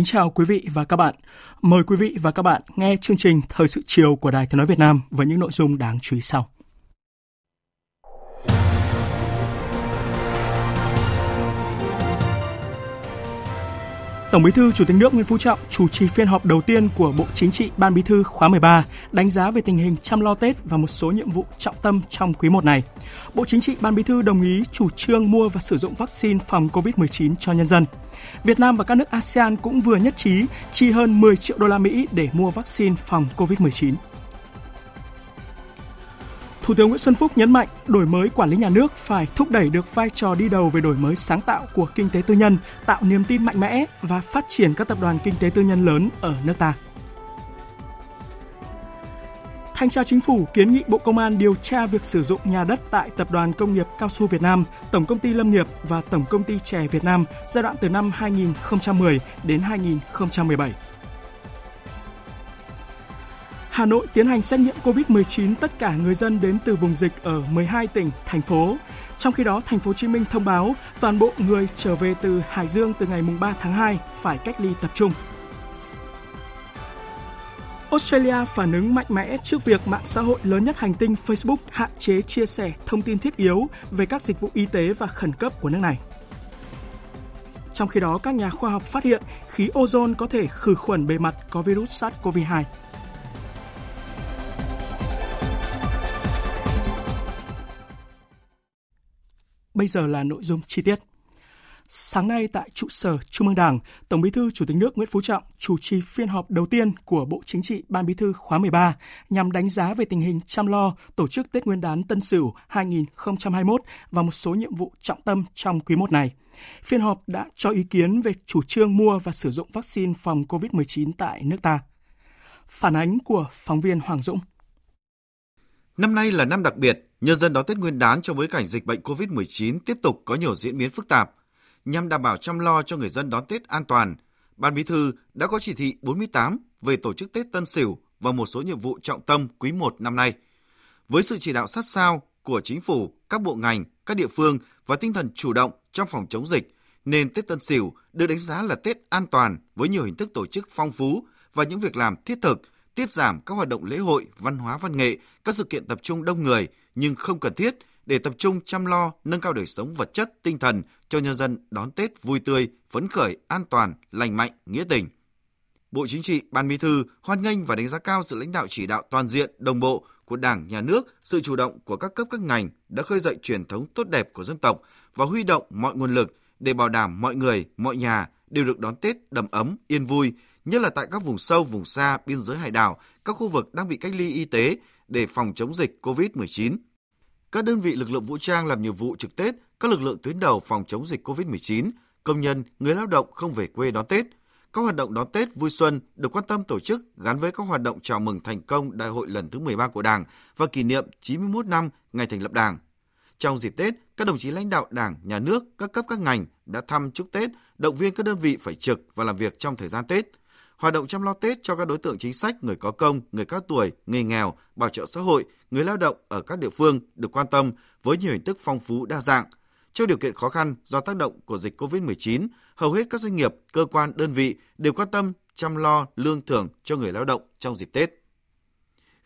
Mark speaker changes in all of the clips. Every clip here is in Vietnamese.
Speaker 1: Kính chào quý vị và các bạn. Mời quý vị và các bạn nghe chương trình Thời sự chiều của Đài Tiếng nói Việt Nam với những nội dung đáng chú ý sau. Tổng Bí thư Chủ tịch nước Nguyễn Phú Trọng chủ trì phiên họp đầu tiên của Bộ Chính trị Ban Bí thư khóa 13, đánh giá về tình hình chăm lo Tết và một số nhiệm vụ trọng tâm trong quý 1 này. Bộ Chính trị Ban Bí thư đồng ý chủ trương mua và sử dụng vaccine phòng COVID-19 cho nhân dân. Việt Nam và các nước ASEAN cũng vừa nhất trí chi hơn 10 triệu đô la Mỹ để mua vaccine phòng COVID-19. Thủ tướng Nguyễn Xuân Phúc nhấn mạnh đổi mới quản lý nhà nước phải thúc đẩy được vai trò đi đầu về đổi mới sáng tạo của kinh tế tư nhân, tạo niềm tin mạnh mẽ và phát triển các tập đoàn kinh tế tư nhân lớn ở nước ta. Thanh tra Chính phủ kiến nghị Bộ Công an điều tra việc sử dụng nhà đất tại Tập đoàn Công nghiệp Cao su Việt Nam, Tổng công ty Lâm nghiệp và Tổng công ty Chè Việt Nam giai đoạn từ năm 2010 đến 2017. Hà Nội tiến hành xét nghiệm COVID-19 tất cả người dân đến từ vùng dịch ở 12 tỉnh, thành phố. Trong khi đó, thành phố Hồ Chí Minh thông báo toàn bộ người trở về từ Hải Dương từ ngày 3 tháng 2 phải cách ly tập trung. Australia phản ứng mạnh mẽ trước việc mạng xã hội lớn nhất hành tinh Facebook hạn chế chia sẻ thông tin thiết yếu về các dịch vụ y tế và khẩn cấp của nước này. Trong khi đó, các nhà khoa học phát hiện khí ozone có thể khử khuẩn bề mặt có virus SARS-CoV-2. Bây giờ là nội dung chi tiết. Sáng nay tại trụ sở Trung ương Đảng, Tổng Bí thư Chủ tịch nước Nguyễn Phú Trọng chủ trì phiên họp đầu tiên của Bộ Chính trị Ban Bí thư khóa 13 nhằm đánh giá về tình hình chăm lo tổ chức Tết Nguyên đán Tân Sửu 2021 và một số nhiệm vụ trọng tâm trong quý 1 này. Phiên họp đã cho ý kiến về chủ trương mua và sử dụng vaccine phòng COVID-19 tại nước ta. Phản ánh của phóng viên Hoàng Dũng.
Speaker 2: Năm nay là năm đặc biệt, nhân dân đón Tết Nguyên đán trong bối cảnh dịch bệnh COVID-19 tiếp tục có nhiều diễn biến phức tạp. Nhằm đảm bảo chăm lo cho người dân đón Tết an toàn, Ban Bí thư đã có chỉ thị 48 về tổ chức Tết Tân Sửu và một số nhiệm vụ trọng tâm quý 1 năm nay. Với sự chỉ đạo sát sao của chính phủ, các bộ ngành, các địa phương và tinh thần chủ động trong phòng chống dịch, nên Tết Tân Sửu được đánh giá là Tết an toàn với nhiều hình thức tổ chức phong phú và những việc làm thiết thực, tiết giảm các hoạt động lễ hội, văn hóa văn nghệ, các sự kiện tập trung đông người nhưng không cần thiết để tập trung chăm lo nâng cao đời sống vật chất, tinh thần cho nhân dân đón Tết vui tươi, phấn khởi, an toàn, lành mạnh, nghĩa tình. Bộ Chính trị, Ban Bí thư hoan nghênh và đánh giá cao sự lãnh đạo chỉ đạo toàn diện, đồng bộ của Đảng, Nhà nước, sự chủ động của các cấp các ngành đã khơi dậy truyền thống tốt đẹp của dân tộc và huy động mọi nguồn lực để bảo đảm mọi người, mọi nhà đều được đón Tết đầm ấm, yên vui, nhất là tại các vùng sâu, vùng xa, biên giới hải đảo, các khu vực đang bị cách ly y tế để phòng chống dịch COVID-19. Các đơn vị lực lượng vũ trang làm nhiệm vụ trực Tết, các lực lượng tuyến đầu phòng chống dịch COVID-19, công nhân, người lao động không về quê đón Tết. Các hoạt động đón Tết vui xuân được quan tâm tổ chức gắn với các hoạt động chào mừng thành công đại hội lần thứ 13 của Đảng và kỷ niệm 91 năm ngày thành lập Đảng. Trong dịp Tết, các đồng chí lãnh đạo Đảng, Nhà nước, các cấp các ngành đã thăm chúc Tết, động viên các đơn vị phải trực và làm việc trong thời gian Tết – hoạt động chăm lo Tết cho các đối tượng chính sách, người có công, người cao tuổi, người nghèo, bảo trợ xã hội, người lao động ở các địa phương được quan tâm với nhiều hình thức phong phú đa dạng. Trong điều kiện khó khăn do tác động của dịch COVID-19, hầu hết các doanh nghiệp, cơ quan, đơn vị đều quan tâm chăm lo lương thưởng cho người lao động trong dịp Tết.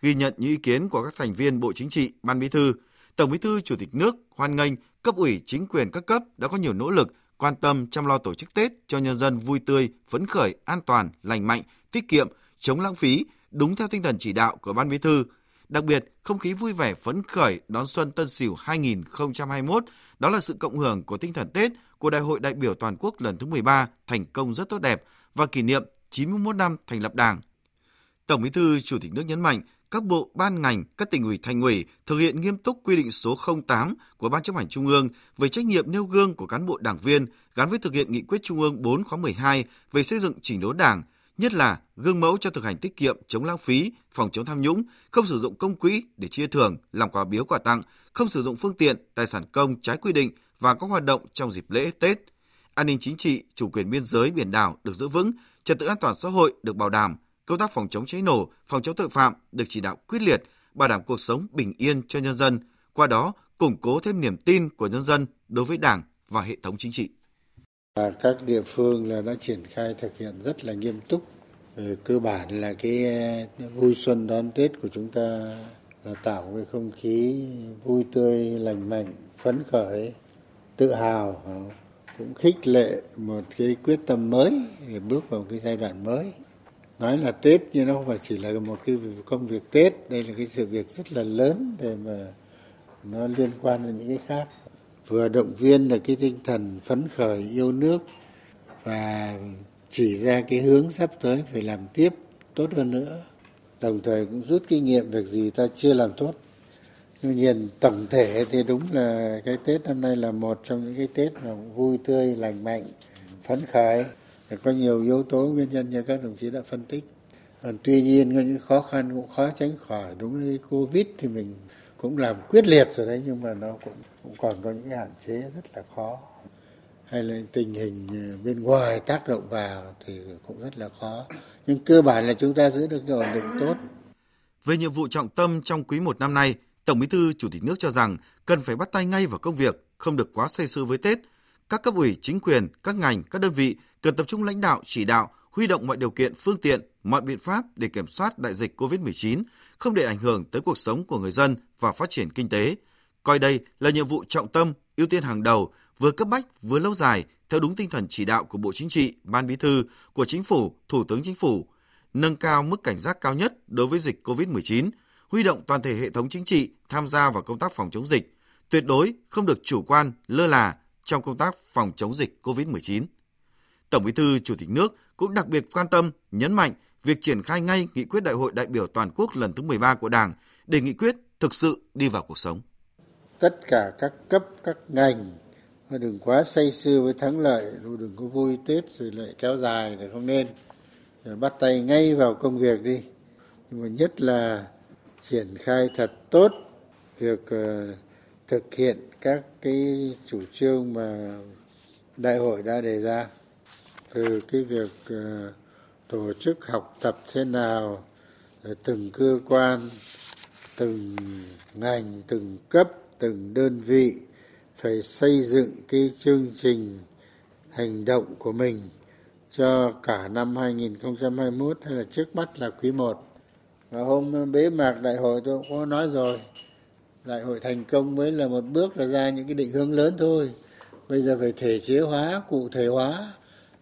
Speaker 2: Ghi nhận những ý kiến của các thành viên Bộ Chính trị, Ban Bí thư, Tổng Bí thư Chủ tịch nước hoan nghênh cấp ủy chính quyền các cấp đã có nhiều nỗ lực quan tâm chăm lo tổ chức Tết cho nhân dân vui tươi, phấn khởi, an toàn, lành mạnh, tiết kiệm, chống lãng phí, đúng theo tinh thần chỉ đạo của Ban Bí thư, Đặc biệt, không khí vui vẻ phấn khởi đón xuân Tân Sửu 2021 đó là sự cộng hưởng của tinh thần Tết của Đại hội đại biểu toàn quốc lần thứ 13 thành công rất tốt đẹp và kỷ niệm 91 năm thành lập Đảng. Tổng Bí thư Chủ tịch nước nhấn mạnh các bộ, ban ngành, các tỉnh ủy, thành ủy thực hiện nghiêm túc quy định số 08 của Ban chấp hành Trung ương về trách nhiệm nêu gương của cán bộ đảng viên gắn với thực hiện nghị quyết Trung ương 4 khóa 12 về xây dựng chỉnh đốn Đảng, nhất là gương mẫu cho thực hành tiết kiệm, chống lãng phí, phòng chống tham nhũng, không sử dụng công quỹ để chia thưởng, làm quà biếu quà tặng, không sử dụng phương tiện, tài sản công trái quy định và các hoạt động trong dịp lễ Tết. An ninh chính trị, chủ quyền biên giới biển đảo được giữ vững, trật tự an toàn xã hội được bảo đảm, công tác phòng chống cháy nổ, phòng chống tội phạm được chỉ đạo quyết liệt, bảo đảm cuộc sống bình yên cho nhân dân, qua đó củng cố thêm niềm tin của nhân dân đối với Đảng và hệ thống chính trị.
Speaker 3: Và các địa phương là đã triển khai thực hiện rất là nghiêm túc. Cơ bản là cái vui xuân đón Tết của chúng ta là tạo cái không khí vui tươi, lành mạnh, phấn khởi, tự hào, cũng khích lệ một cái quyết tâm mới để bước vào cái giai đoạn mới nói là tết nhưng nó không phải chỉ là một cái công việc tết. Đây là cái sự việc rất là lớn để mà nó liên quan đến những cái khác. Vừa động viên là cái tinh thần phấn khởi, yêu nước và chỉ ra cái hướng sắp tới phải làm tiếp, tốt hơn nữa. Đồng thời cũng rút kinh nghiệm việc gì ta chưa làm tốt. Tuy nhiên tổng thể thì đúng là cái tết năm nay là một trong những cái tết mà vui tươi, lành mạnh, phấn khởi có nhiều yếu tố nguyên nhân như các đồng chí đã phân tích. Còn tuy nhiên có những khó khăn cũng khó tránh khỏi. Đúng như covid thì mình cũng làm quyết liệt rồi đấy nhưng mà nó cũng, cũng còn có những hạn chế rất là khó. Hay là tình hình ờ, bên ngoài tác động vào thì cũng rất là khó. Nhưng cơ bản là chúng ta giữ được cái ổn định tốt.
Speaker 2: Về nhiệm vụ trọng tâm trong quý một năm nay Tổng Bí thư Chủ tịch nước cho rằng cần phải bắt tay ngay vào công việc, không được quá say sư với Tết. Các cấp ủy, chính quyền, các ngành, các đơn vị cần tập trung lãnh đạo, chỉ đạo, huy động mọi điều kiện, phương tiện, mọi biện pháp để kiểm soát đại dịch COVID-19, không để ảnh hưởng tới cuộc sống của người dân và phát triển kinh tế. Coi đây là nhiệm vụ trọng tâm, ưu tiên hàng đầu, vừa cấp bách vừa lâu dài, theo đúng tinh thần chỉ đạo của Bộ Chính trị, Ban Bí thư, của Chính phủ, Thủ tướng Chính phủ, nâng cao mức cảnh giác cao nhất đối với dịch COVID-19, huy động toàn thể hệ thống chính trị tham gia vào công tác phòng chống dịch, tuyệt đối không được chủ quan, lơ là trong công tác phòng chống dịch COVID-19. Tổng Bí thư Chủ tịch nước cũng đặc biệt quan tâm, nhấn mạnh việc triển khai ngay nghị quyết Đại hội đại biểu toàn quốc lần thứ 13 của Đảng để nghị quyết thực sự đi vào cuộc sống.
Speaker 3: Tất cả các cấp, các ngành đừng quá say sưa với thắng lợi, đừng có vui Tết rồi lại kéo dài thì không nên. Rồi bắt tay ngay vào công việc đi. Nhưng mà nhất là triển khai thật tốt việc uh, thực hiện các cái chủ trương mà đại hội đã đề ra từ cái việc ờ, tổ chức học tập thế nào từng cơ quan, từng ngành, từng cấp, từng đơn vị phải xây dựng cái chương trình hành động của mình cho cả năm 2021 hay là trước mắt là quý 1 và hôm bế mạc đại hội tôi cũng có nói rồi, đại hội thành công mới là một bước là ra những cái định hướng lớn thôi. Bây giờ phải thể chế hóa, cụ thể hóa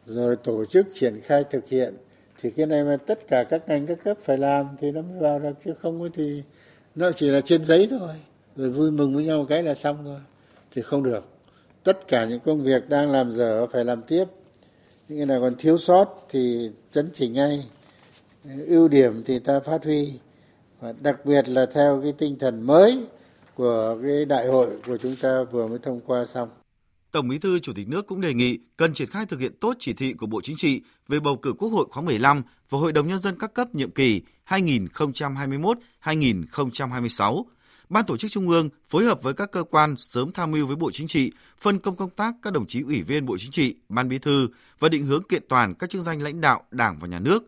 Speaker 3: rồi tổ chức triển khai thực hiện, thì cái này mà tất cả các ngành, các cấp phải làm thì nó mới vào được, chứ không thì nó chỉ là trên giấy thôi. Rồi vui mừng với nhau một cái là xong rồi, thì không được. Tất cả những công việc đang làm dở phải làm tiếp. Những cái nào còn thiếu sót thì chấn chỉnh ngay. Ưu điểm thì ta phát huy. Và đặc biệt là theo cái tinh thần mới của cái đại hội của chúng ta vừa mới thông qua xong.
Speaker 2: Tổng Bí thư Chủ tịch nước cũng đề nghị cần triển khai thực hiện tốt chỉ thị của Bộ Chính trị về bầu cử Quốc hội khóa 15 và Hội đồng nhân dân các cấp nhiệm kỳ 2021-2026. Ban tổ chức Trung ương phối hợp với các cơ quan sớm tham mưu với Bộ Chính trị, phân công công tác các đồng chí ủy viên Bộ Chính trị, Ban Bí thư và định hướng kiện toàn các chức danh lãnh đạo Đảng và Nhà nước.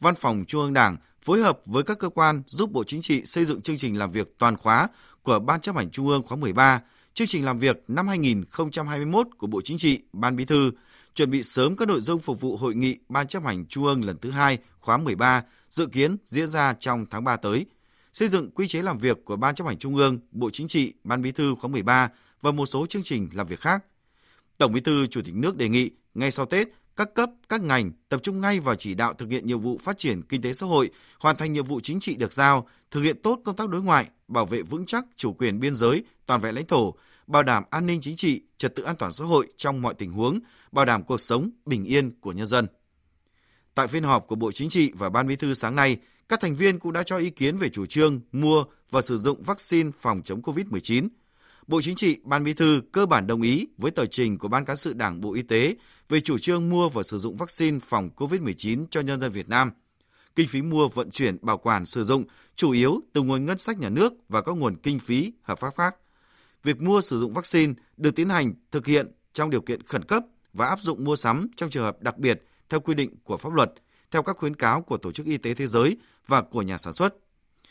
Speaker 2: Văn phòng Trung ương Đảng phối hợp với các cơ quan giúp Bộ Chính trị xây dựng chương trình làm việc toàn khóa của Ban chấp hành Trung ương khóa 13, chương trình làm việc năm 2021 của Bộ Chính trị, Ban Bí thư, chuẩn bị sớm các nội dung phục vụ hội nghị Ban chấp hành Trung ương lần thứ hai khóa 13 dự kiến diễn ra trong tháng 3 tới. Xây dựng quy chế làm việc của Ban chấp hành Trung ương, Bộ Chính trị, Ban Bí thư khóa 13 và một số chương trình làm việc khác. Tổng Bí thư Chủ tịch nước đề nghị ngay sau Tết, các cấp, các ngành tập trung ngay vào chỉ đạo thực hiện nhiệm vụ phát triển kinh tế xã hội, hoàn thành nhiệm vụ chính trị được giao, thực hiện tốt công tác đối ngoại, bảo vệ vững chắc chủ quyền biên giới, toàn vẹn lãnh thổ, bảo đảm an ninh chính trị, trật tự an toàn xã hội trong mọi tình huống, bảo đảm cuộc sống bình yên của nhân dân. Tại phiên họp của Bộ Chính trị và Ban Bí thư sáng nay, các thành viên cũng đã cho ý kiến về chủ trương mua và sử dụng vaccine phòng chống COVID-19. Bộ Chính trị, Ban Bí thư cơ bản đồng ý với tờ trình của Ban cán sự Đảng Bộ Y tế về chủ trương mua và sử dụng vaccine phòng COVID-19 cho nhân dân Việt Nam. Kinh phí mua, vận chuyển, bảo quản, sử dụng chủ yếu từ nguồn ngân sách nhà nước và các nguồn kinh phí hợp pháp khác. Việc mua sử dụng vaccine được tiến hành thực hiện trong điều kiện khẩn cấp và áp dụng mua sắm trong trường hợp đặc biệt theo quy định của pháp luật, theo các khuyến cáo của Tổ chức Y tế Thế giới và của nhà sản xuất.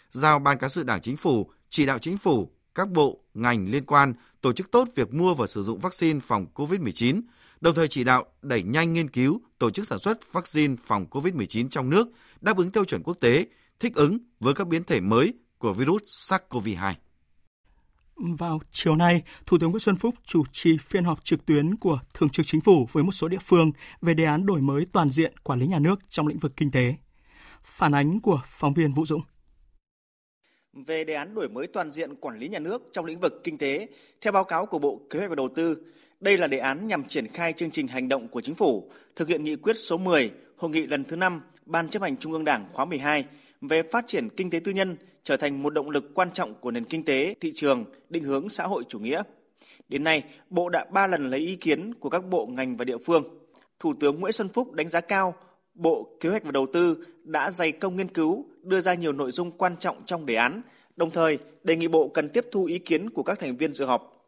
Speaker 2: Giao Ban Cán sự Đảng Chính phủ chỉ đạo Chính phủ, các bộ, ngành liên quan tổ chức tốt việc mua và sử dụng vaccine phòng COVID-19, đồng thời chỉ đạo đẩy nhanh nghiên cứu, tổ chức sản xuất vaccine phòng COVID-19 trong nước đáp ứng tiêu chuẩn quốc tế, thích ứng với các biến thể mới của virus SARS-CoV-2.
Speaker 1: Vào chiều nay, Thủ tướng Nguyễn Xuân Phúc chủ trì phiên họp trực tuyến của Thường trực Chính phủ với một số địa phương về đề án đổi mới toàn diện quản lý nhà nước trong lĩnh vực kinh tế. Phản ánh của phóng viên Vũ Dũng.
Speaker 4: Về đề án đổi mới toàn diện quản lý nhà nước trong lĩnh vực kinh tế, theo báo cáo của Bộ Kế hoạch và Đầu tư, đây là đề án nhằm triển khai chương trình hành động của Chính phủ, thực hiện nghị quyết số 10, hội nghị lần thứ 5 Ban chấp hành Trung ương Đảng khóa 12 về phát triển kinh tế tư nhân trở thành một động lực quan trọng của nền kinh tế, thị trường, định hướng xã hội chủ nghĩa. Đến nay, Bộ đã ba lần lấy ý kiến của các bộ ngành và địa phương. Thủ tướng Nguyễn Xuân Phúc đánh giá cao Bộ Kế hoạch và Đầu tư đã dày công nghiên cứu, đưa ra nhiều nội dung quan trọng trong đề án, đồng thời đề nghị Bộ cần tiếp thu ý kiến của các thành viên dự họp.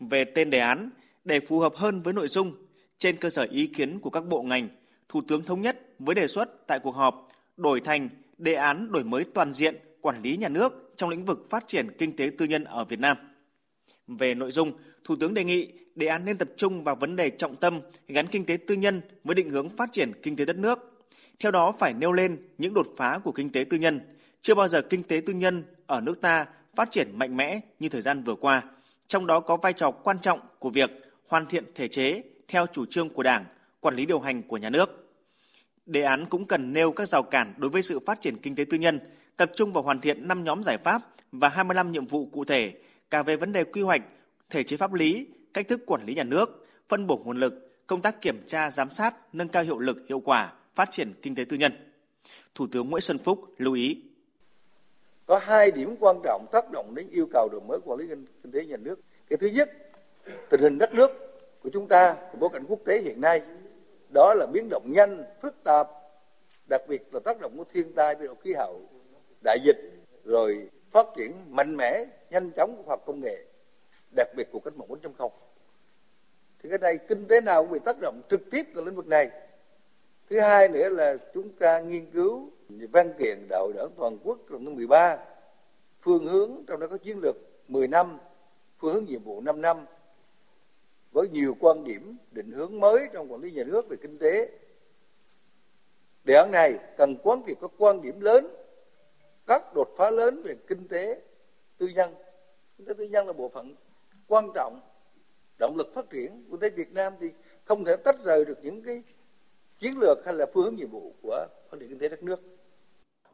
Speaker 4: Về tên đề án, để phù hợp hơn với nội dung, trên cơ sở ý kiến của các bộ ngành, Thủ tướng thống nhất với đề xuất tại cuộc họp đổi thành đề án đổi mới toàn diện quản lý nhà nước trong lĩnh vực phát triển kinh tế tư nhân ở Việt Nam. Về nội dung, Thủ tướng đề nghị đề án nên tập trung vào vấn đề trọng tâm gắn kinh tế tư nhân với định hướng phát triển kinh tế đất nước. Theo đó phải nêu lên những đột phá của kinh tế tư nhân. Chưa bao giờ kinh tế tư nhân ở nước ta phát triển mạnh mẽ như thời gian vừa qua. Trong đó có vai trò quan trọng của việc hoàn thiện thể chế theo chủ trương của Đảng, quản lý điều hành của nhà nước. Đề án cũng cần nêu các rào cản đối với sự phát triển kinh tế tư nhân, tập trung vào hoàn thiện 5 nhóm giải pháp và 25 nhiệm vụ cụ thể cả về vấn đề quy hoạch, thể chế pháp lý, cách thức quản lý nhà nước, phân bổ nguồn lực, công tác kiểm tra giám sát, nâng cao hiệu lực, hiệu quả phát triển kinh tế tư nhân. Thủ tướng Nguyễn Xuân Phúc lưu ý.
Speaker 5: Có hai điểm quan trọng tác động đến yêu cầu đổi mới quản lý kinh tế nhà nước. Cái thứ nhất, tình hình đất nước của chúng ta, của bối cảnh quốc tế hiện nay, đó là biến động nhanh, phức tạp, đặc biệt là tác động của thiên tai, biến đổi khí hậu, đại dịch, rồi phát triển mạnh mẽ, nhanh chóng của khoa học công nghệ, đặc biệt của cách mạng 4.0. Thì cái này kinh tế nào cũng bị tác động trực tiếp từ lĩnh vực này. Thứ hai nữa là chúng ta nghiên cứu văn kiện đạo đảng toàn quốc lần thứ 13, phương hướng trong đó có chiến lược 10 năm, phương hướng nhiệm vụ 5 năm với nhiều quan điểm định hướng mới trong quản lý nhà nước về kinh tế. Đề án này cần quán triệt các quan điểm lớn, các đột phá lớn về kinh tế tư nhân. Kinh tế tư nhân là bộ phận quan trọng, động lực phát triển kinh tế Việt Nam thì không thể tách rời được những cái chiến lược hay là phương hướng nhiệm vụ của phát triển kinh tế đất nước.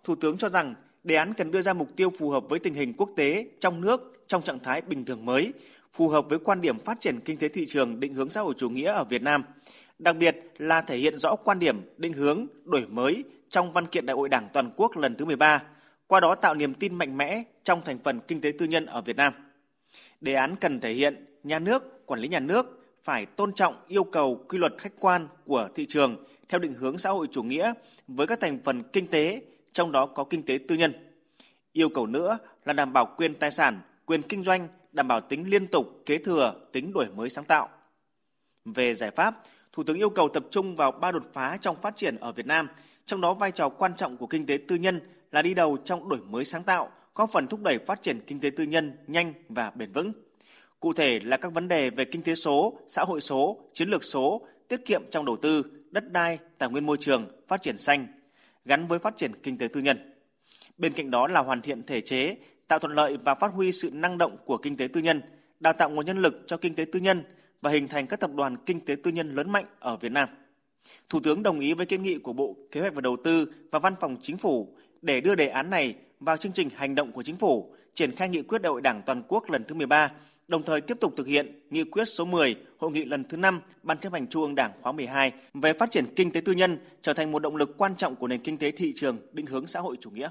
Speaker 4: Thủ tướng cho rằng đề án cần đưa ra mục tiêu phù hợp với tình hình quốc tế trong nước trong trạng thái bình thường mới, phù hợp với quan điểm phát triển kinh tế thị trường định hướng xã hội chủ nghĩa ở Việt Nam, đặc biệt là thể hiện rõ quan điểm định hướng đổi mới trong văn kiện Đại hội Đảng toàn quốc lần thứ 13, qua đó tạo niềm tin mạnh mẽ trong thành phần kinh tế tư nhân ở Việt Nam. Đề án cần thể hiện nhà nước, quản lý nhà nước phải tôn trọng yêu cầu quy luật khách quan của thị trường theo định hướng xã hội chủ nghĩa với các thành phần kinh tế, trong đó có kinh tế tư nhân. Yêu cầu nữa là đảm bảo quyền tài sản, quyền kinh doanh đảm bảo tính liên tục, kế thừa, tính đổi mới sáng tạo. Về giải pháp, Thủ tướng yêu cầu tập trung vào ba đột phá trong phát triển ở Việt Nam, trong đó vai trò quan trọng của kinh tế tư nhân là đi đầu trong đổi mới sáng tạo, góp phần thúc đẩy phát triển kinh tế tư nhân nhanh và bền vững. Cụ thể là các vấn đề về kinh tế số, xã hội số, chiến lược số, tiết kiệm trong đầu tư, đất đai, tài nguyên môi trường, phát triển xanh, gắn với phát triển kinh tế tư nhân. Bên cạnh đó là hoàn thiện thể chế, tạo thuận lợi và phát huy sự năng động của kinh tế tư nhân, đào tạo nguồn nhân lực cho kinh tế tư nhân và hình thành các tập đoàn kinh tế tư nhân lớn mạnh ở Việt Nam. Thủ tướng đồng ý với kiến nghị của Bộ Kế hoạch và Đầu tư và Văn phòng Chính phủ để đưa đề án này vào chương trình hành động của Chính phủ, triển khai nghị quyết đại hội Đảng toàn quốc lần thứ 13, đồng thời tiếp tục thực hiện nghị quyết số 10 hội nghị lần thứ 5 Ban chấp hành Trung ương Đảng khóa 12 về phát triển kinh tế tư nhân trở thành một động lực quan trọng của nền kinh tế thị trường định hướng xã hội chủ nghĩa.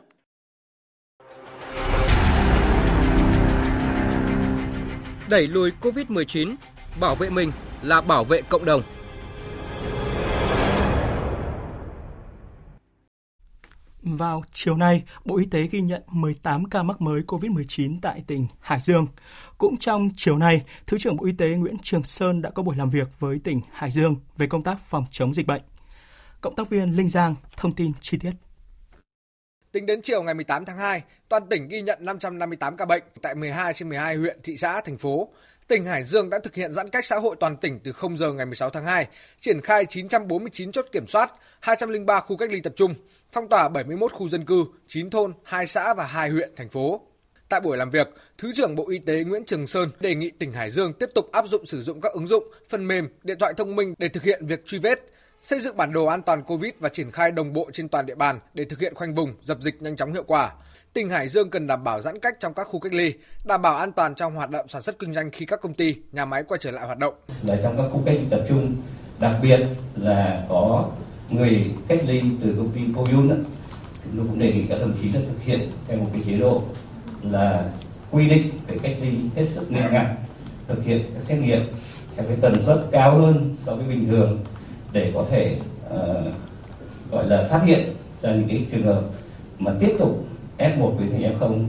Speaker 6: Đẩy lùi Covid-19, bảo vệ mình là bảo vệ cộng đồng.
Speaker 1: Vào chiều nay, Bộ Y tế ghi nhận 18 ca mắc mới COVID-19 tại tỉnh Hải Dương. Cũng trong chiều nay, Thứ trưởng Bộ Y tế Nguyễn Trường Sơn đã có buổi làm việc với tỉnh Hải Dương về công tác phòng chống dịch bệnh. Cộng tác viên Linh Giang thông tin chi tiết.
Speaker 7: Tính đến chiều ngày 18 tháng 2, toàn tỉnh ghi nhận 558 ca bệnh tại 12 trên 12 huyện, thị xã, thành phố. Tỉnh Hải Dương đã thực hiện giãn cách xã hội toàn tỉnh từ 0 giờ ngày 16 tháng 2, triển khai 949 chốt kiểm soát, 203 khu cách ly tập trung, phong tỏa 71 khu dân cư, 9 thôn, 2 xã và 2 huyện, thành phố. Tại buổi làm việc, Thứ trưởng Bộ Y tế Nguyễn Trường Sơn đề nghị tỉnh Hải Dương tiếp tục áp dụng sử dụng các ứng dụng, phần mềm, điện thoại thông minh để thực hiện việc truy vết, xây dựng bản đồ an toàn COVID và triển khai đồng bộ trên toàn địa bàn để thực hiện khoanh vùng, dập dịch nhanh chóng hiệu quả. Tỉnh Hải Dương cần đảm bảo giãn cách trong các khu cách ly, đảm bảo an toàn trong hoạt động sản xuất kinh doanh khi các công ty, nhà máy quay trở lại hoạt động.
Speaker 8: Là trong các khu cách ly tập trung, đặc biệt là có người cách ly từ công ty Coyun, chúng tôi cũng đề nghị các đồng chí là thực hiện theo một cái chế độ là quy định về cách ly hết sức nghiêm ngặt, thực hiện các xét nghiệm theo cái tần suất cao hơn so với bình thường để có thể uh, gọi là phát hiện ra những cái trường hợp mà tiếp tục F1 biến thành F0.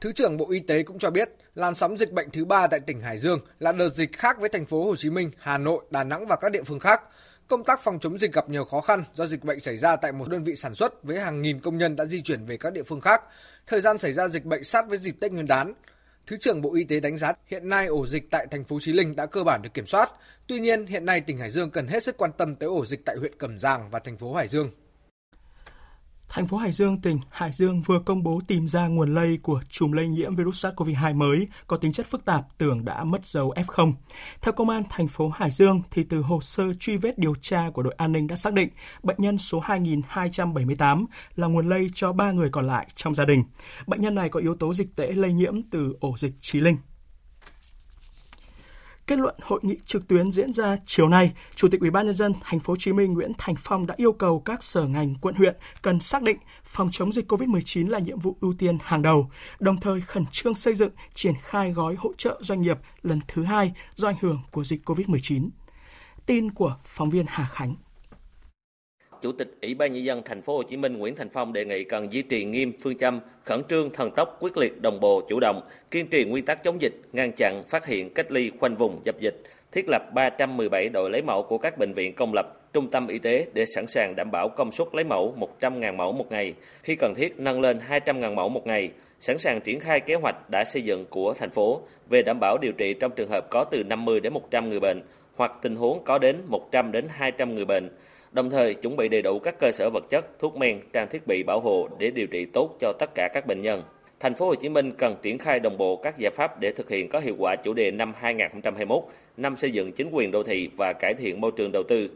Speaker 7: Thứ trưởng Bộ Y tế cũng cho biết, làn sóng dịch bệnh thứ ba tại tỉnh Hải Dương là đợt dịch khác với thành phố Hồ Chí Minh, Hà Nội, Đà Nẵng và các địa phương khác. Công tác phòng chống dịch gặp nhiều khó khăn do dịch bệnh xảy ra tại một đơn vị sản xuất với hàng nghìn công nhân đã di chuyển về các địa phương khác. Thời gian xảy ra dịch bệnh sát với dịp Tết Nguyên đán. Thứ trưởng Bộ Y tế đánh giá hiện nay ổ dịch tại thành phố Chí Linh đã cơ bản được kiểm soát. Tuy nhiên, hiện nay tỉnh Hải Dương cần hết sức quan tâm tới ổ dịch tại huyện Cẩm Giàng và thành phố Hải Dương.
Speaker 1: Thành phố Hải Dương, tỉnh Hải Dương vừa công bố tìm ra nguồn lây của chùm lây nhiễm virus SARS-CoV-2 mới có tính chất phức tạp tưởng đã mất dấu F0. Theo công an thành phố Hải Dương thì từ hồ sơ truy vết điều tra của đội an ninh đã xác định bệnh nhân số 2278 là nguồn lây cho 3 người còn lại trong gia đình. Bệnh nhân này có yếu tố dịch tễ lây nhiễm từ ổ dịch Trí Linh. Kết luận hội nghị trực tuyến diễn ra chiều nay, Chủ tịch Ủy ban nhân dân thành phố Hồ Chí Minh Nguyễn Thành Phong đã yêu cầu các sở ngành, quận huyện cần xác định phòng chống dịch COVID-19 là nhiệm vụ ưu tiên hàng đầu, đồng thời khẩn trương xây dựng, triển khai gói hỗ trợ doanh nghiệp lần thứ hai do ảnh hưởng của dịch COVID-19. Tin của phóng viên Hà Khánh.
Speaker 9: Chủ tịch Ủy ban nhân dân thành phố Hồ Chí Minh Nguyễn Thành Phong đề nghị cần duy trì nghiêm phương châm khẩn trương, thần tốc, quyết liệt, đồng bộ, chủ động, kiên trì nguyên tắc chống dịch, ngăn chặn, phát hiện, cách ly, khoanh vùng, dập dịch, thiết lập 317 đội lấy mẫu của các bệnh viện công lập, trung tâm y tế để sẵn sàng đảm bảo công suất lấy mẫu 100.000 mẫu một ngày, khi cần thiết nâng lên 200.000 mẫu một ngày, sẵn sàng triển khai kế hoạch đã xây dựng của thành phố về đảm bảo điều trị trong trường hợp có từ 50 đến 100 người bệnh hoặc tình huống có đến 100 đến 200 người bệnh đồng thời chuẩn bị đầy đủ các cơ sở vật chất, thuốc men, trang thiết bị bảo hộ để điều trị tốt cho tất cả các bệnh nhân. Thành phố Hồ Chí Minh cần triển khai đồng bộ các giải pháp để thực hiện có hiệu quả chủ đề năm 2021, năm xây dựng chính quyền đô thị và cải thiện môi trường đầu tư.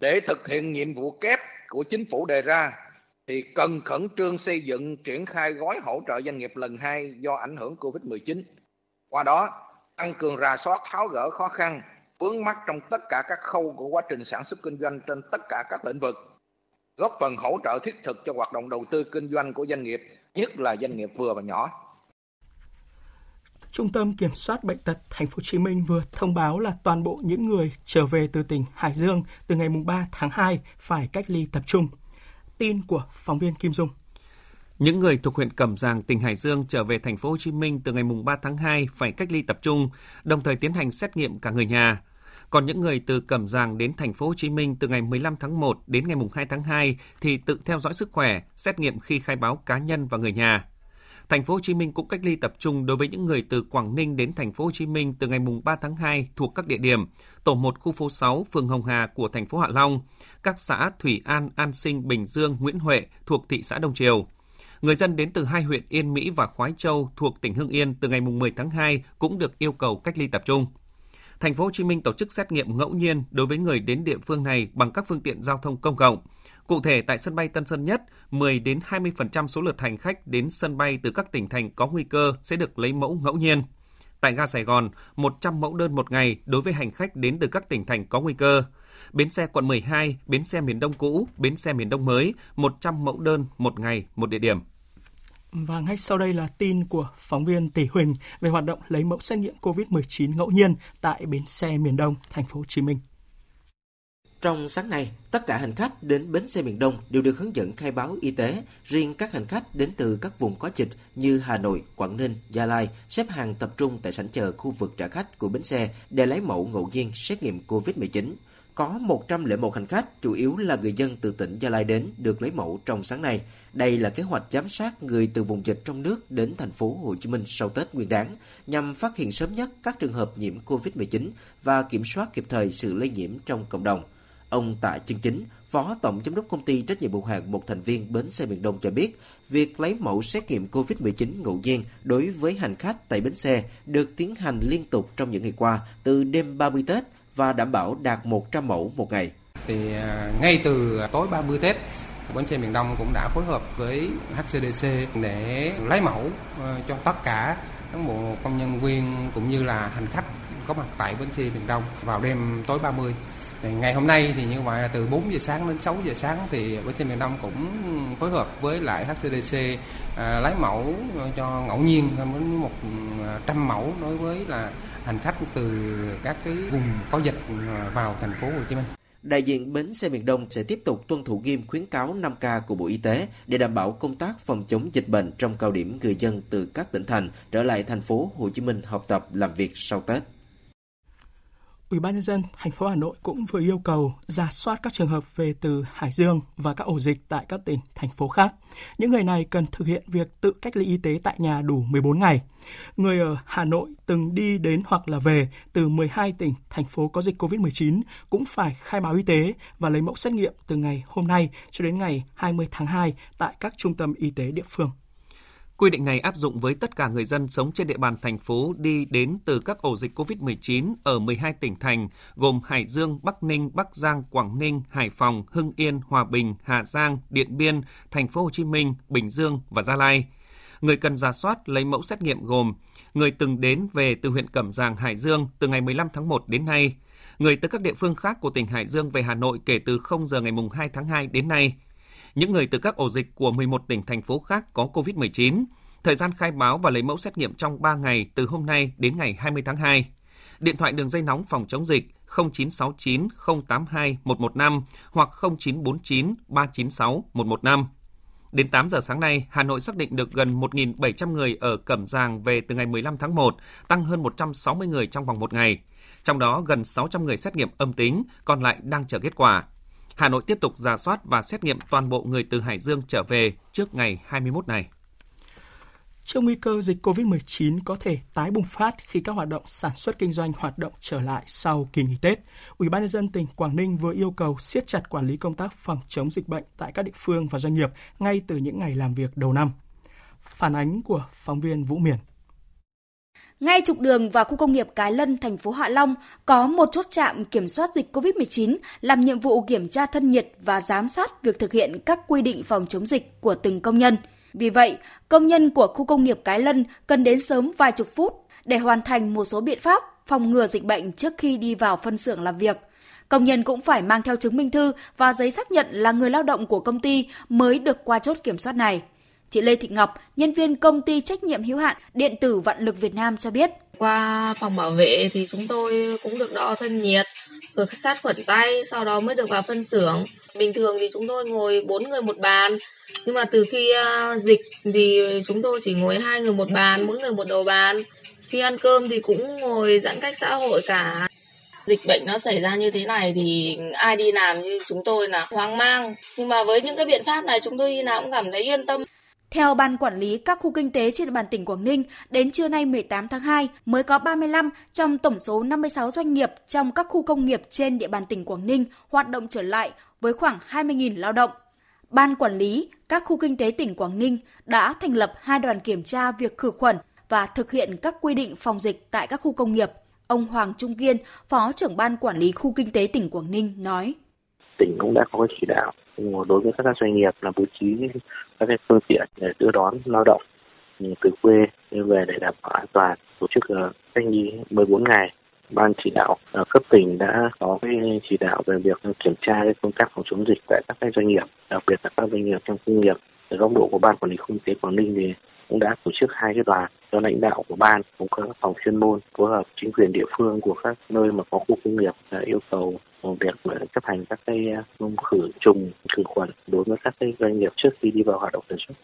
Speaker 10: Để thực hiện nhiệm vụ kép của chính phủ đề ra thì cần khẩn trương xây dựng triển khai gói hỗ trợ doanh nghiệp lần 2 do ảnh hưởng Covid-19. Qua đó, tăng cường rà soát tháo gỡ khó khăn, vướng mắc trong tất cả các khâu của quá trình sản xuất kinh doanh trên tất cả các lĩnh vực góp phần hỗ trợ thiết thực cho hoạt động đầu tư kinh doanh của doanh nghiệp, nhất là doanh nghiệp vừa và nhỏ.
Speaker 1: Trung tâm Kiểm soát bệnh tật Thành phố Hồ Chí Minh vừa thông báo là toàn bộ những người trở về từ tỉnh Hải Dương từ ngày 3 tháng 2 phải cách ly tập trung. Tin của phóng viên Kim Dung.
Speaker 11: Những người thuộc huyện Cẩm Giàng, tỉnh Hải Dương trở về thành phố Hồ Chí Minh từ ngày 3 tháng 2 phải cách ly tập trung, đồng thời tiến hành xét nghiệm cả người nhà. Còn những người từ Cẩm Giàng đến thành phố Hồ Chí Minh từ ngày 15 tháng 1 đến ngày 2 tháng 2 thì tự theo dõi sức khỏe, xét nghiệm khi khai báo cá nhân và người nhà. Thành phố Hồ Chí Minh cũng cách ly tập trung đối với những người từ Quảng Ninh đến thành phố Hồ Chí Minh từ ngày 3 tháng 2 thuộc các địa điểm: tổ 1 khu phố 6 phường Hồng Hà của thành phố Hạ Long, các xã Thủy An, An Sinh, Bình Dương, Nguyễn Huệ thuộc thị xã Đông Triều. Người dân đến từ hai huyện Yên Mỹ và Khói Châu thuộc tỉnh Hưng Yên từ ngày 10 tháng 2 cũng được yêu cầu cách ly tập trung. Thành phố Hồ Chí Minh tổ chức xét nghiệm ngẫu nhiên đối với người đến địa phương này bằng các phương tiện giao thông công cộng. Cụ thể tại sân bay Tân Sơn Nhất, 10 đến 20% số lượt hành khách đến sân bay từ các tỉnh thành có nguy cơ sẽ được lấy mẫu ngẫu nhiên. Tại ga Sài Gòn, 100 mẫu đơn một ngày đối với hành khách đến từ các tỉnh thành có nguy cơ. Bến xe quận 12, bến xe miền Đông cũ, bến xe miền Đông mới, 100 mẫu đơn một ngày, một địa điểm.
Speaker 1: Và ngay sau đây là tin của phóng viên Tỷ Huỳnh về hoạt động lấy mẫu xét nghiệm COVID-19 ngẫu nhiên tại bến xe miền Đông, thành phố Hồ Chí Minh.
Speaker 12: Trong sáng nay, tất cả hành khách đến bến xe miền Đông đều được hướng dẫn khai báo y tế. Riêng các hành khách đến từ các vùng có dịch như Hà Nội, Quảng Ninh, Gia Lai xếp hàng tập trung tại sảnh chờ khu vực trả khách của bến xe để lấy mẫu ngẫu nhiên xét nghiệm COVID-19. Có 101 hành khách, chủ yếu là người dân từ tỉnh Gia Lai đến, được lấy mẫu trong sáng nay. Đây là kế hoạch giám sát người từ vùng dịch trong nước đến thành phố Hồ Chí Minh sau Tết Nguyên đán, nhằm phát hiện sớm nhất các trường hợp nhiễm COVID-19 và kiểm soát kịp thời sự lây nhiễm trong cộng đồng. Ông Tạ chương Chính, Phó Tổng Giám đốc Công ty trách nhiệm hữu hạn một thành viên Bến xe miền Đông cho biết, việc lấy mẫu xét nghiệm COVID-19 ngẫu nhiên đối với hành khách tại bến xe được tiến hành liên tục trong những ngày qua từ đêm 30 Tết và đảm bảo đạt 100 mẫu một ngày.
Speaker 13: Thì à, ngay từ tối 30 Tết, Bến xe miền Đông cũng đã phối hợp với HCDC để lấy mẫu à, cho tất cả cán bộ công nhân viên cũng như là hành khách có mặt tại bến xe miền Đông vào đêm tối 30 thì ngày hôm nay thì như vậy là từ 4 giờ sáng đến 6 giờ sáng thì bến xe miền Đông cũng phối hợp với lại HCDC à, lấy mẫu cho ngẫu nhiên đến một à, trăm mẫu đối với là hành khách từ các cái vùng có dịch vào thành phố Hồ Chí Minh.
Speaker 12: Đại diện bến xe miền Đông sẽ tiếp tục tuân thủ nghiêm khuyến cáo 5K của Bộ Y tế để đảm bảo công tác phòng chống dịch bệnh trong cao điểm người dân từ các tỉnh thành trở lại thành phố Hồ Chí Minh học tập làm việc sau Tết.
Speaker 1: Ủy ban nhân dân thành phố Hà Nội cũng vừa yêu cầu ra soát các trường hợp về từ Hải Dương và các ổ dịch tại các tỉnh, thành phố khác. Những người này cần thực hiện việc tự cách ly y tế tại nhà đủ 14 ngày. Người ở Hà Nội từng đi đến hoặc là về từ 12 tỉnh, thành phố có dịch COVID-19 cũng phải khai báo y tế và lấy mẫu xét nghiệm từ ngày hôm nay cho đến ngày 20 tháng 2 tại các trung tâm y tế địa phương.
Speaker 11: Quy định này áp dụng với tất cả người dân sống trên địa bàn thành phố đi đến từ các ổ dịch COVID-19 ở 12 tỉnh thành gồm Hải Dương, Bắc Ninh, Bắc Giang, Quảng Ninh, Hải Phòng, Hưng Yên, Hòa Bình, Hà Giang, Điện Biên, Thành phố Hồ Chí Minh, Bình Dương và Gia Lai. Người cần ra soát lấy mẫu xét nghiệm gồm người từng đến về từ huyện Cẩm Giàng, Hải Dương từ ngày 15 tháng 1 đến nay, người từ các địa phương khác của tỉnh Hải Dương về Hà Nội kể từ 0 giờ ngày 2 tháng 2 đến nay, những người từ các ổ dịch của 11 tỉnh thành phố khác có COVID-19. Thời gian khai báo và lấy mẫu xét nghiệm trong 3 ngày từ hôm nay đến ngày 20 tháng 2. Điện thoại đường dây nóng phòng chống dịch 0969 082 115 hoặc 0949 396 115. Đến 8 giờ sáng nay, Hà Nội xác định được gần 1.700 người ở Cẩm Giàng về từ ngày 15 tháng 1, tăng hơn 160 người trong vòng một ngày. Trong đó, gần 600 người xét nghiệm âm tính, còn lại đang chờ kết quả. Hà Nội tiếp tục giả soát và xét nghiệm toàn bộ người từ Hải Dương trở về trước ngày 21 này.
Speaker 1: Trước nguy cơ dịch COVID-19 có thể tái bùng phát khi các hoạt động sản xuất kinh doanh hoạt động trở lại sau kỳ nghỉ Tết, Ủy ban nhân dân tỉnh Quảng Ninh vừa yêu cầu siết chặt quản lý công tác phòng chống dịch bệnh tại các địa phương và doanh nghiệp ngay từ những ngày làm việc đầu năm. Phản ánh của phóng viên Vũ Miền.
Speaker 14: Ngay trục đường vào khu công nghiệp Cái Lân, thành phố Hạ Long có một chốt trạm kiểm soát dịch COVID-19 làm nhiệm vụ kiểm tra thân nhiệt và giám sát việc thực hiện các quy định phòng chống dịch của từng công nhân. Vì vậy, công nhân của khu công nghiệp Cái Lân cần đến sớm vài chục phút để hoàn thành một số biện pháp phòng ngừa dịch bệnh trước khi đi vào phân xưởng làm việc. Công nhân cũng phải mang theo chứng minh thư và giấy xác nhận là người lao động của công ty mới được qua chốt kiểm soát này. Chị Lê Thị Ngọc, nhân viên công ty trách nhiệm hữu hạn điện tử Vạn lực Việt Nam cho biết.
Speaker 15: Qua phòng bảo vệ thì chúng tôi cũng được đo thân nhiệt, rồi sát khuẩn tay, sau đó mới được vào phân xưởng. Bình thường thì chúng tôi ngồi 4 người một bàn, nhưng mà từ khi à, dịch thì chúng tôi chỉ ngồi hai người một bàn, mỗi người một đầu bàn. Khi ăn cơm thì cũng ngồi giãn cách xã hội cả. Dịch bệnh nó xảy ra như thế này thì ai đi làm như chúng tôi là hoang mang. Nhưng mà với những cái biện pháp này chúng tôi đi nào cũng cảm thấy yên tâm.
Speaker 14: Theo Ban Quản lý các khu kinh tế trên địa bàn tỉnh Quảng Ninh, đến trưa nay 18 tháng 2 mới có 35 trong tổng số 56 doanh nghiệp trong các khu công nghiệp trên địa bàn tỉnh Quảng Ninh hoạt động trở lại với khoảng 20.000 lao động. Ban Quản lý các khu kinh tế tỉnh Quảng Ninh đã thành lập hai đoàn kiểm tra việc khử khuẩn và thực hiện các quy định phòng dịch tại các khu công nghiệp. Ông Hoàng Trung Kiên, Phó trưởng ban quản lý khu kinh tế tỉnh Quảng Ninh nói:
Speaker 16: Tỉnh cũng đã có chỉ đạo đối với các doanh nghiệp là bố trí các cái phương tiện để đưa đón lao động từ quê về để đảm bảo an toàn, tổ chức ờ, cách ly 14 ngày ban chỉ đạo ờ, cấp tỉnh đã có cái chỉ đạo về việc kiểm tra cái công tác phòng chống dịch tại các cái doanh nghiệp, đặc biệt là các doanh nghiệp trong công nghiệp. Ở góc độ của ban quản lý khu kinh tế Quảng Ninh thì cũng đã tổ chức hai cái đoàn cho lãnh đạo của ban cũng có các phòng chuyên môn phối hợp chính quyền địa phương của các nơi mà có khu công nghiệp yêu cầu việc chấp hành các cái à, khử trùng khử khuẩn đối với các cái doanh nghiệp trước khi đi vào hoạt động sản xuất.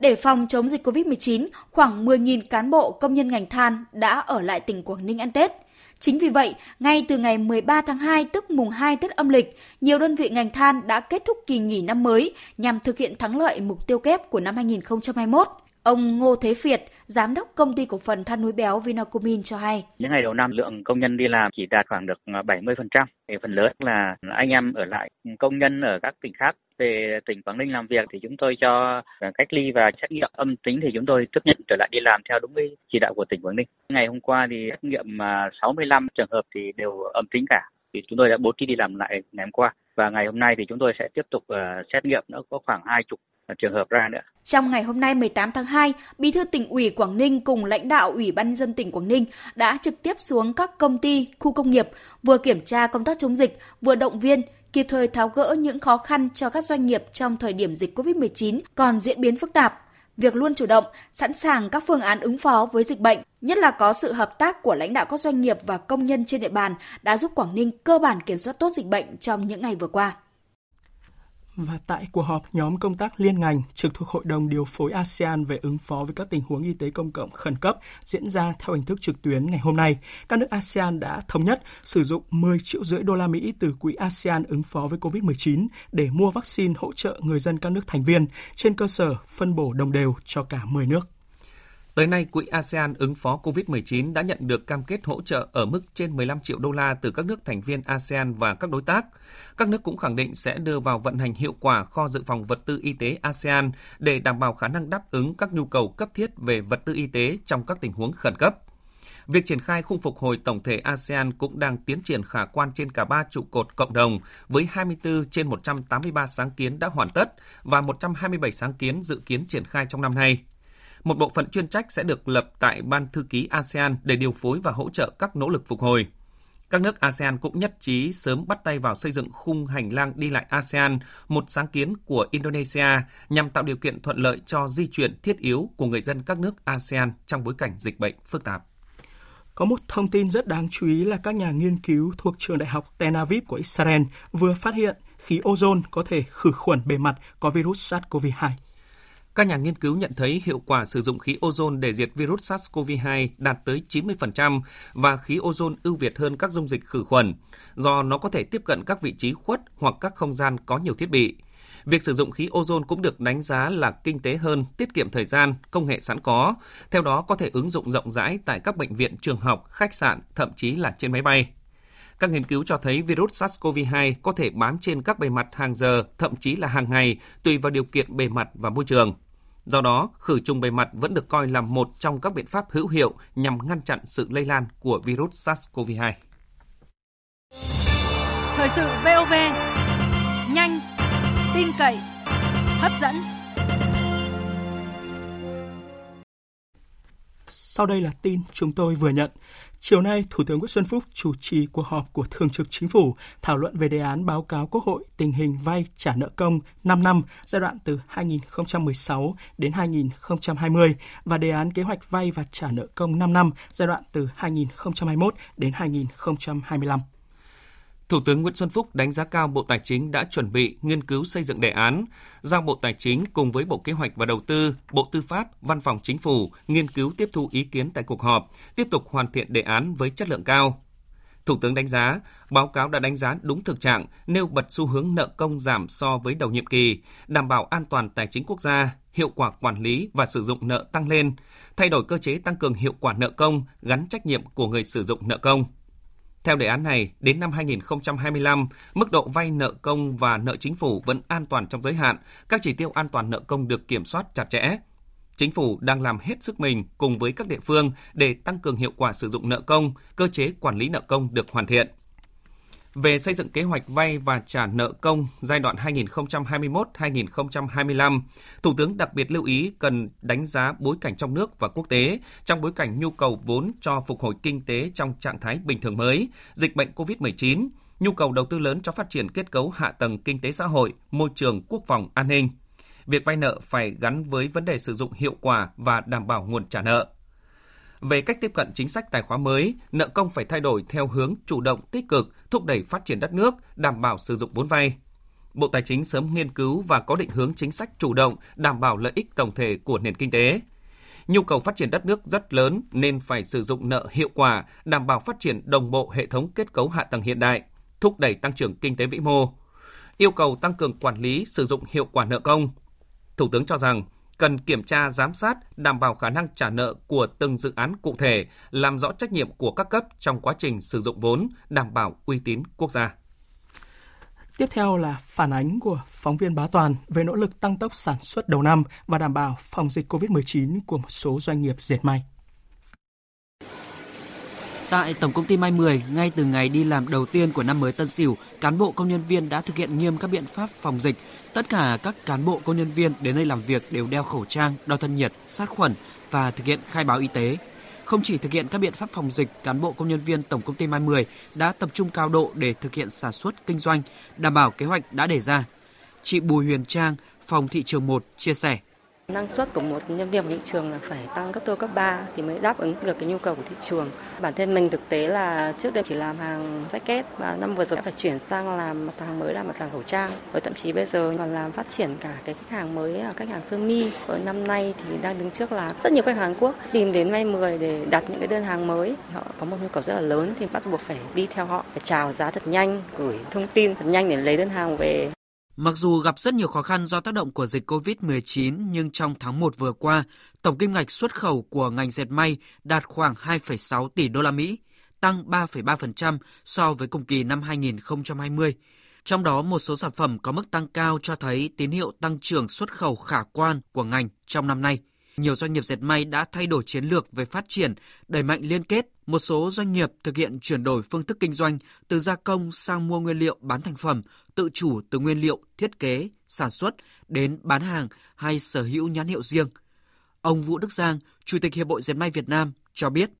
Speaker 14: Để phòng chống dịch COVID-19, khoảng 10.000 cán bộ công nhân ngành than đã ở lại tỉnh Quảng Ninh ăn Tết. Chính vì vậy, ngay từ ngày 13 tháng 2 tức mùng 2 Tết âm lịch, nhiều đơn vị ngành than đã kết thúc kỳ nghỉ năm mới nhằm thực hiện thắng lợi mục tiêu kép của năm 2021. Ông Ngô Thế Việt, Giám đốc công ty cổ phần than núi béo Vinacomin cho hay.
Speaker 17: Những ngày đầu năm lượng công nhân đi làm chỉ đạt khoảng được à, 70%. Thì phần lớn là anh em ở lại công nhân ở các tỉnh khác về tỉnh Quảng Ninh làm việc thì chúng tôi cho à, cách ly và xét nghiệm âm tính thì chúng tôi tiếp nhận trở lại đi làm theo đúng cái chỉ đạo của tỉnh Quảng Ninh. Ngày hôm qua thì xét nghiệm à, 65 trường hợp thì đều âm tính cả thì chúng tôi đã bố trí đi làm lại ngày hôm qua và ngày hôm nay thì chúng tôi sẽ tiếp tục uh, xét nghiệm nữa có khoảng hai chục ờ, trường hợp ra nữa.
Speaker 14: Trong ngày hôm nay 18 tháng 2, Bí thư tỉnh ủy Quảng Ninh cùng lãnh đạo Ủy ban dân tỉnh Quảng Ninh đã trực tiếp xuống các công ty, khu công nghiệp, vừa kiểm tra công tác chống dịch, vừa động viên, kịp thời tháo gỡ những khó khăn cho các doanh nghiệp trong thời điểm dịch COVID-19 còn diễn biến phức tạp. Việc luôn chủ động, sẵn sàng các phương án ứng phó với dịch bệnh, nhất là có sự hợp tác của lãnh đạo các doanh nghiệp và công nhân trên địa bàn đã giúp Quảng Ninh cơ bản kiểm soát tốt dịch bệnh trong những ngày vừa qua.
Speaker 1: Và tại cuộc họp nhóm công tác liên ngành trực thuộc Hội đồng điều phối ASEAN về ứng phó với các tình huống y tế công cộng khẩn cấp diễn ra theo hình thức trực tuyến ngày hôm nay, các nước ASEAN đã thống nhất sử dụng 10 triệu rưỡi đô la Mỹ từ quỹ ASEAN ứng phó với COVID-19 để mua vaccine hỗ trợ người dân các nước thành viên trên cơ sở phân bổ đồng đều cho cả 10 nước.
Speaker 11: Tới nay, Quỹ ASEAN ứng phó COVID-19 đã nhận được cam kết hỗ trợ ở mức trên 15 triệu đô la từ các nước thành viên ASEAN và các đối tác. Các nước cũng khẳng định sẽ đưa vào vận hành hiệu quả kho dự phòng vật tư y tế ASEAN để đảm bảo khả năng đáp ứng các nhu cầu cấp thiết về vật tư y tế trong các tình huống khẩn cấp. Việc triển khai khung phục hồi tổng thể ASEAN cũng đang tiến triển khả quan trên cả ba trụ cột cộng đồng, với 24 trên 183 sáng kiến đã hoàn tất và 127 sáng kiến dự kiến triển khai trong năm nay. Một bộ phận chuyên trách sẽ được lập tại Ban Thư ký ASEAN để điều phối và hỗ trợ các nỗ lực phục hồi. Các nước ASEAN cũng nhất trí sớm bắt tay vào xây dựng khung hành lang đi lại ASEAN, một sáng kiến của Indonesia nhằm tạo điều kiện thuận lợi cho di chuyển thiết yếu của người dân các nước ASEAN trong bối cảnh dịch bệnh phức tạp.
Speaker 1: Có một thông tin rất đáng chú ý là các nhà nghiên cứu thuộc trường đại học Tel Aviv của Israel vừa phát hiện khí ozone có thể khử khuẩn bề mặt có virus SARS-CoV-2.
Speaker 11: Các nhà nghiên cứu nhận thấy hiệu quả sử dụng khí ozone để diệt virus SARS-CoV-2 đạt tới 90% và khí ozone ưu việt hơn các dung dịch khử khuẩn, do nó có thể tiếp cận các vị trí khuất hoặc các không gian có nhiều thiết bị. Việc sử dụng khí ozone cũng được đánh giá là kinh tế hơn, tiết kiệm thời gian, công nghệ sẵn có. Theo đó có thể ứng dụng rộng rãi tại các bệnh viện, trường học, khách sạn, thậm chí là trên máy bay. Các nghiên cứu cho thấy virus SARS-CoV-2 có thể bám trên các bề mặt hàng giờ, thậm chí là hàng ngày, tùy vào điều kiện bề mặt và môi trường. Do đó, khử trùng bề mặt vẫn được coi là một trong các biện pháp hữu hiệu nhằm ngăn chặn sự lây lan của virus SARS-CoV-2.
Speaker 18: Thời sự VOV, nhanh, tin cậy, hấp dẫn.
Speaker 1: Sau đây là tin chúng tôi vừa nhận. Chiều nay, Thủ tướng Nguyễn Xuân Phúc chủ trì cuộc họp của Thường trực Chính phủ thảo luận về đề án báo cáo Quốc hội tình hình vay trả nợ công 5 năm giai đoạn từ 2016 đến 2020 và đề án kế hoạch vay và trả nợ công 5 năm giai đoạn từ 2021 đến 2025.
Speaker 11: Thủ tướng Nguyễn Xuân Phúc đánh giá cao Bộ Tài chính đã chuẩn bị nghiên cứu xây dựng đề án, giao Bộ Tài chính cùng với Bộ Kế hoạch và Đầu tư, Bộ Tư pháp, Văn phòng Chính phủ nghiên cứu tiếp thu ý kiến tại cuộc họp, tiếp tục hoàn thiện đề án với chất lượng cao. Thủ tướng đánh giá, báo cáo đã đánh giá đúng thực trạng, nêu bật xu hướng nợ công giảm so với đầu nhiệm kỳ, đảm bảo an toàn tài chính quốc gia, hiệu quả quản lý và sử dụng nợ tăng lên, thay đổi cơ chế tăng cường hiệu quả nợ công gắn trách nhiệm của người sử dụng nợ công. Theo đề án này, đến năm 2025, mức độ vay nợ công và nợ chính phủ vẫn an toàn trong giới hạn, các chỉ tiêu an toàn nợ công được kiểm soát chặt chẽ. Chính phủ đang làm hết sức mình cùng với các địa phương để tăng cường hiệu quả sử dụng nợ công, cơ chế quản lý nợ công được hoàn thiện. Về xây dựng kế hoạch vay và trả nợ công giai đoạn 2021-2025, Thủ tướng đặc biệt lưu ý cần đánh giá bối cảnh trong nước và quốc tế trong bối cảnh nhu cầu vốn cho phục hồi kinh tế trong trạng thái bình thường mới, dịch bệnh COVID-19, nhu cầu đầu tư lớn cho phát triển kết cấu hạ tầng kinh tế xã hội, môi trường quốc phòng an ninh. Việc vay nợ phải gắn với vấn đề sử dụng hiệu quả và đảm bảo nguồn trả nợ. Về cách tiếp cận chính sách tài khóa mới, nợ công phải thay đổi theo hướng chủ động tích cực, thúc đẩy phát triển đất nước, đảm bảo sử dụng vốn vay. Bộ Tài chính sớm nghiên cứu và có định hướng chính sách chủ động, đảm bảo lợi ích tổng thể của nền kinh tế. Nhu cầu phát triển đất nước rất lớn nên phải sử dụng nợ hiệu quả, đảm bảo phát triển đồng bộ hệ thống kết cấu hạ tầng hiện đại, thúc đẩy tăng trưởng kinh tế vĩ mô. Yêu cầu tăng cường quản lý sử dụng hiệu quả nợ công. Thủ tướng cho rằng cần kiểm tra giám sát, đảm bảo khả năng trả nợ của từng dự án cụ thể, làm rõ trách nhiệm của các cấp trong quá trình sử dụng vốn, đảm bảo uy tín quốc gia.
Speaker 1: Tiếp theo là phản ánh của phóng viên Bá Toàn về nỗ lực tăng tốc sản xuất đầu năm và đảm bảo phòng dịch COVID-19 của một số doanh nghiệp dệt may.
Speaker 19: Tại Tổng công ty mai 10, ngay từ ngày đi làm đầu tiên của năm mới Tân Sửu, cán bộ công nhân viên đã thực hiện nghiêm các biện pháp phòng dịch. Tất cả các cán bộ công nhân viên đến nơi làm việc đều đeo khẩu trang, đo thân nhiệt, sát khuẩn và thực hiện khai báo y tế. Không chỉ thực hiện các biện pháp phòng dịch, cán bộ công nhân viên Tổng công ty Mai 10 đã tập trung cao độ để thực hiện sản xuất kinh doanh, đảm bảo kế hoạch đã đề ra. Chị Bùi Huyền Trang, phòng thị trường 1 chia sẻ.
Speaker 20: Năng suất của một nhân viên thị trường là phải tăng gấp đôi cấp 3 thì mới đáp ứng được cái nhu cầu của thị trường. Bản thân mình thực tế là trước đây chỉ làm hàng jacket và năm vừa rồi đã phải chuyển sang làm mặt hàng mới là mặt hàng khẩu trang. Và thậm chí bây giờ còn làm phát triển cả cái khách hàng mới là khách hàng sơ mi. Ở năm nay thì đang đứng trước là rất nhiều khách hàng Hàn Quốc tìm đến May 10 để đặt những cái đơn hàng mới. Họ có một nhu cầu rất là lớn thì bắt buộc phải đi theo họ, phải chào giá thật nhanh, gửi thông tin thật nhanh để lấy đơn hàng về.
Speaker 19: Mặc dù gặp rất nhiều khó khăn do tác động của dịch COVID-19, nhưng trong tháng 1 vừa qua, tổng kim ngạch xuất khẩu của ngành dệt may đạt khoảng 2,6 tỷ đô la Mỹ, tăng 3,3% so với cùng kỳ năm 2020. Trong đó, một số sản phẩm có mức tăng cao cho thấy tín hiệu tăng trưởng xuất khẩu khả quan của ngành trong năm nay. Nhiều doanh nghiệp dệt may đã thay đổi chiến lược về phát triển, đẩy mạnh liên kết. Một số doanh nghiệp thực hiện chuyển đổi phương thức kinh doanh từ gia công sang mua nguyên liệu bán thành phẩm, tự chủ từ nguyên liệu, thiết kế, sản xuất đến bán hàng hay sở hữu nhãn hiệu riêng. Ông Vũ Đức Giang, Chủ tịch Hiệp hội Dệt may Việt Nam cho biết.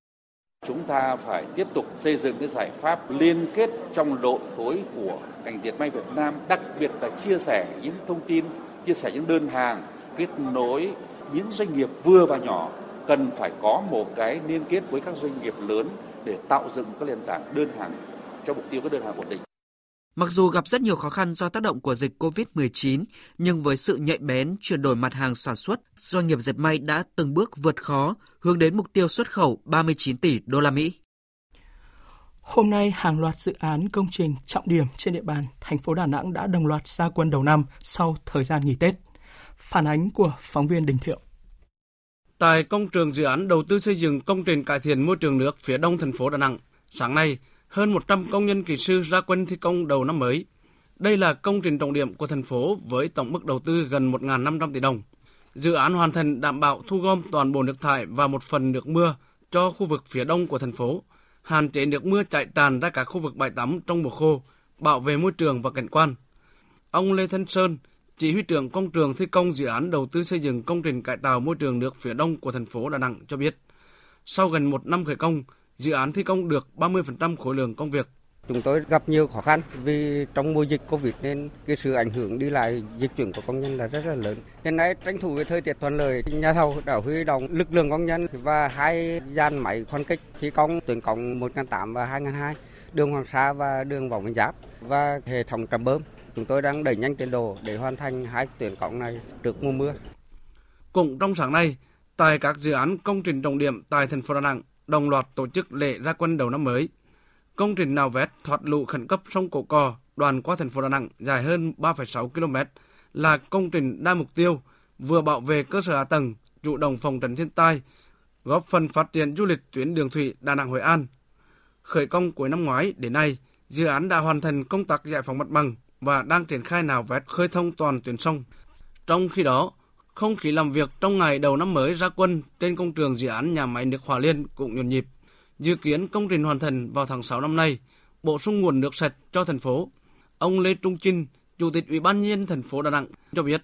Speaker 21: Chúng ta phải tiếp tục xây dựng cái giải pháp liên kết trong đội khối của ngành dệt may Việt Nam, đặc biệt là chia sẻ những thông tin, chia sẻ những đơn hàng, kết nối những doanh nghiệp vừa và nhỏ cần phải có một cái liên kết với các doanh nghiệp lớn để tạo dựng các nền tảng đơn hàng cho mục tiêu các đơn hàng ổn định.
Speaker 19: Mặc dù gặp rất nhiều khó khăn do tác động của dịch COVID-19, nhưng với sự nhạy bén chuyển đổi mặt hàng sản xuất, doanh nghiệp dệt may đã từng bước vượt khó, hướng đến mục tiêu xuất khẩu 39 tỷ đô la Mỹ.
Speaker 1: Hôm nay, hàng loạt dự án công trình trọng điểm trên địa bàn thành phố Đà Nẵng đã đồng loạt ra quân đầu năm sau thời gian nghỉ Tết. Phản ánh của phóng viên Đình Thiệu.
Speaker 22: Tại công trường dự án đầu tư xây dựng công trình cải thiện môi trường nước phía đông thành phố Đà Nẵng, sáng nay, hơn 100 công nhân kỹ sư ra quân thi công đầu năm mới. Đây là công trình trọng điểm của thành phố với tổng mức đầu tư gần 1.500 tỷ đồng. Dự án hoàn thành đảm bảo thu gom toàn bộ nước thải và một phần nước mưa cho khu vực phía đông của thành phố, hạn chế nước mưa chảy tràn ra các khu vực bãi tắm trong mùa khô, bảo vệ môi trường và cảnh quan. Ông Lê Thanh Sơn, chỉ huy trưởng công trường thi công dự án đầu tư xây dựng công trình cải tạo môi trường nước phía đông của thành phố Đà Nẵng cho biết, sau gần một năm khởi công, dự án thi công được 30% khối lượng công việc.
Speaker 23: Chúng tôi gặp nhiều khó khăn vì trong mùa dịch Covid nên cái sự ảnh hưởng đi lại dịch chuyển của công nhân là rất là lớn. Hiện nay tranh thủ cái thời tiết thuận lợi, nhà thầu đã huy động lực lượng công nhân và hai gian máy khoan kích thi công tuyến cổng 1008 và 2002, đường Hoàng Sa và đường Võ Nguyên Giáp và hệ thống trạm bơm. Chúng tôi đang đẩy nhanh tiến độ để hoàn thành hai tuyến cổng này trước mùa mưa.
Speaker 22: Cũng trong sáng nay, tại các dự án công trình trọng điểm tại thành phố Đà Nẵng, đồng loạt tổ chức lễ ra quân đầu năm mới. Công trình nào vét thoát lũ khẩn cấp sông Cổ Cò đoạn qua thành phố Đà Nẵng dài hơn 3,6 km là công trình đa mục tiêu vừa bảo vệ cơ sở hạ tầng, chủ động phòng tránh thiên tai, góp phần phát triển du lịch tuyến đường thủy Đà Nẵng Hội An. Khởi công cuối năm ngoái đến nay, dự án đã hoàn thành công tác giải phóng mặt bằng và đang triển khai nào vét khơi thông toàn tuyến sông. Trong khi đó, không khí làm việc trong ngày đầu năm mới ra quân trên công trường dự án nhà máy nước Hòa Liên cũng nhộn nhịp. Dự kiến công trình hoàn thành vào tháng 6 năm nay, bổ sung nguồn nước sạch cho thành phố. Ông Lê Trung Chinh, Chủ tịch Ủy ban nhân thành phố Đà Nẵng cho biết,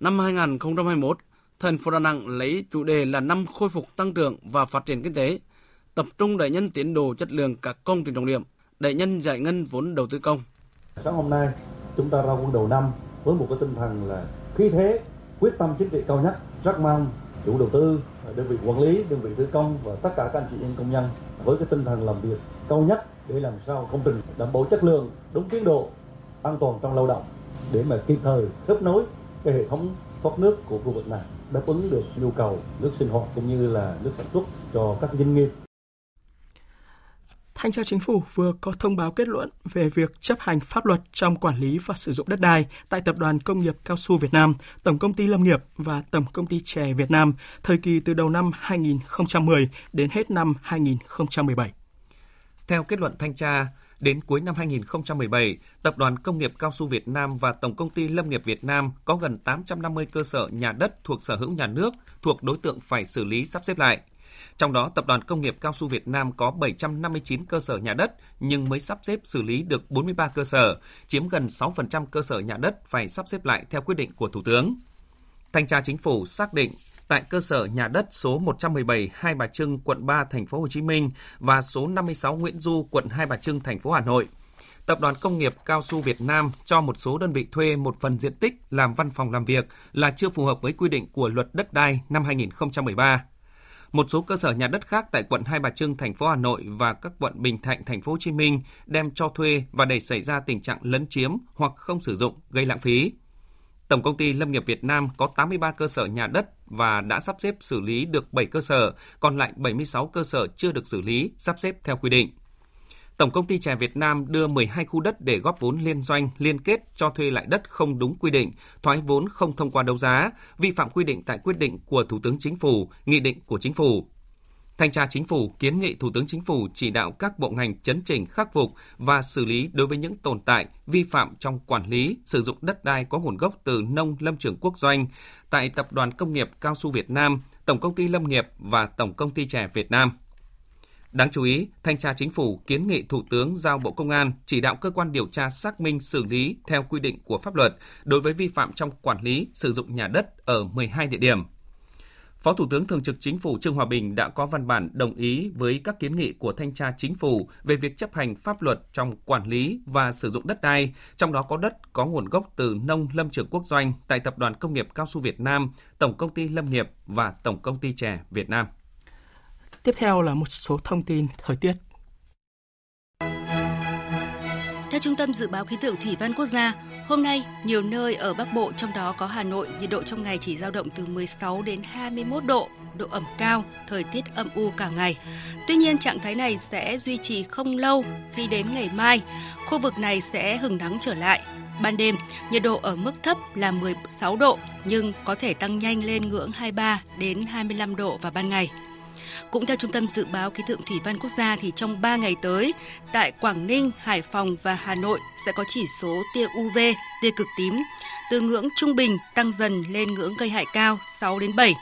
Speaker 22: năm 2021, thành phố Đà Nẵng lấy chủ đề là năm khôi phục tăng trưởng và phát triển kinh tế, tập trung đẩy nhanh tiến độ chất lượng các công trình trọng điểm, đẩy nhanh giải ngân vốn đầu tư công.
Speaker 24: Sáng hôm nay, chúng ta ra quân đầu năm với một cái tinh thần là khí thế, quyết tâm chính trị cao nhất, rất mong chủ đầu tư, đơn vị quản lý, đơn vị thi công và tất cả các anh chị em công nhân với cái tinh thần làm việc cao nhất để làm sao công trình đảm bảo chất lượng, đúng tiến độ, an toàn trong lao động để mà kịp thời kết nối cái hệ thống thoát nước của khu vực này đáp ứng được nhu cầu nước sinh hoạt cũng như là nước sản xuất cho các doanh nghiệp.
Speaker 1: Thanh tra Chính phủ vừa có thông báo kết luận về việc chấp hành pháp luật trong quản lý và sử dụng đất đai tại Tập đoàn Công nghiệp Cao su Việt Nam, Tổng công ty Lâm nghiệp và Tổng công ty Chè Việt Nam thời kỳ từ đầu năm 2010 đến hết năm 2017.
Speaker 11: Theo kết luận thanh tra, Đến cuối năm 2017, Tập đoàn Công nghiệp Cao su Việt Nam và Tổng công ty Lâm nghiệp Việt Nam có gần 850 cơ sở nhà đất thuộc sở hữu nhà nước thuộc đối tượng phải xử lý sắp xếp lại. Trong đó, Tập đoàn Công nghiệp Cao su Việt Nam có 759 cơ sở nhà đất nhưng mới sắp xếp xử lý được 43 cơ sở, chiếm gần 6% cơ sở nhà đất phải sắp xếp lại theo quyết định của Thủ tướng. Thanh tra Chính phủ xác định tại cơ sở nhà đất số 117 Hai Bà Trưng, quận 3, thành phố Hồ Chí Minh và số 56 Nguyễn Du, quận Hai Bà Trưng, thành phố Hà Nội. Tập đoàn Công nghiệp Cao su Việt Nam cho một số đơn vị thuê một phần diện tích làm văn phòng làm việc là chưa phù hợp với quy định của luật đất đai năm 2013. Một số cơ sở nhà đất khác tại quận Hai Bà Trưng, thành phố Hà Nội và các quận Bình Thạnh, thành phố Hồ Chí Minh đem cho thuê và để xảy ra tình trạng lấn chiếm hoặc không sử dụng gây lãng phí. Tổng công ty Lâm nghiệp Việt Nam có 83 cơ sở nhà đất và đã sắp xếp xử lý được 7 cơ sở, còn lại 76 cơ sở chưa được xử lý, sắp xếp theo quy định. Tổng công ty Chè Việt Nam đưa 12 khu đất để góp vốn liên doanh, liên kết cho thuê lại đất không đúng quy định, thoái vốn không thông qua đấu giá, vi phạm quy định tại quyết định của Thủ tướng Chính phủ, nghị định của Chính phủ. Thanh tra Chính phủ kiến nghị Thủ tướng Chính phủ chỉ đạo các bộ ngành chấn chỉnh khắc phục và xử lý đối với những tồn tại, vi phạm trong quản lý, sử dụng đất đai có nguồn gốc từ nông lâm trường quốc doanh tại Tập đoàn Công nghiệp Cao su Việt Nam, Tổng công ty Lâm nghiệp và Tổng công ty Chè Việt Nam. Đáng chú ý, Thanh tra Chính phủ kiến nghị Thủ tướng giao Bộ Công an chỉ đạo cơ quan điều tra xác minh xử lý theo quy định của pháp luật đối với vi phạm trong quản lý sử dụng nhà đất ở 12 địa điểm Phó Thủ tướng Thường trực Chính phủ Trương Hòa Bình đã có văn bản đồng ý với các kiến nghị của Thanh tra Chính phủ về việc chấp hành pháp luật trong quản lý và sử dụng đất đai, trong đó có đất có nguồn gốc từ nông lâm trường quốc doanh tại Tập đoàn Công nghiệp Cao su Việt Nam, Tổng Công ty Lâm nghiệp và Tổng Công ty Chè Việt Nam.
Speaker 1: Tiếp theo là một số thông tin thời tiết.
Speaker 18: Theo Trung tâm Dự báo Khí tượng Thủy văn Quốc gia, Hôm nay, nhiều nơi ở Bắc Bộ trong đó có Hà Nội, nhiệt độ trong ngày chỉ dao động từ 16 đến 21 độ, độ ẩm cao, thời tiết âm u cả ngày. Tuy nhiên, trạng thái này sẽ duy trì không lâu khi đến ngày mai, khu vực này sẽ hừng nắng trở lại. Ban đêm, nhiệt độ ở mức thấp là 16 độ nhưng có thể tăng nhanh lên ngưỡng 23 đến 25 độ vào ban ngày. Cũng theo Trung tâm Dự báo Khí tượng Thủy văn Quốc gia thì trong 3 ngày tới, tại Quảng Ninh, Hải Phòng và Hà Nội sẽ có chỉ số tia UV, tia cực tím, từ ngưỡng trung bình tăng dần lên ngưỡng gây hại cao 6 đến 7.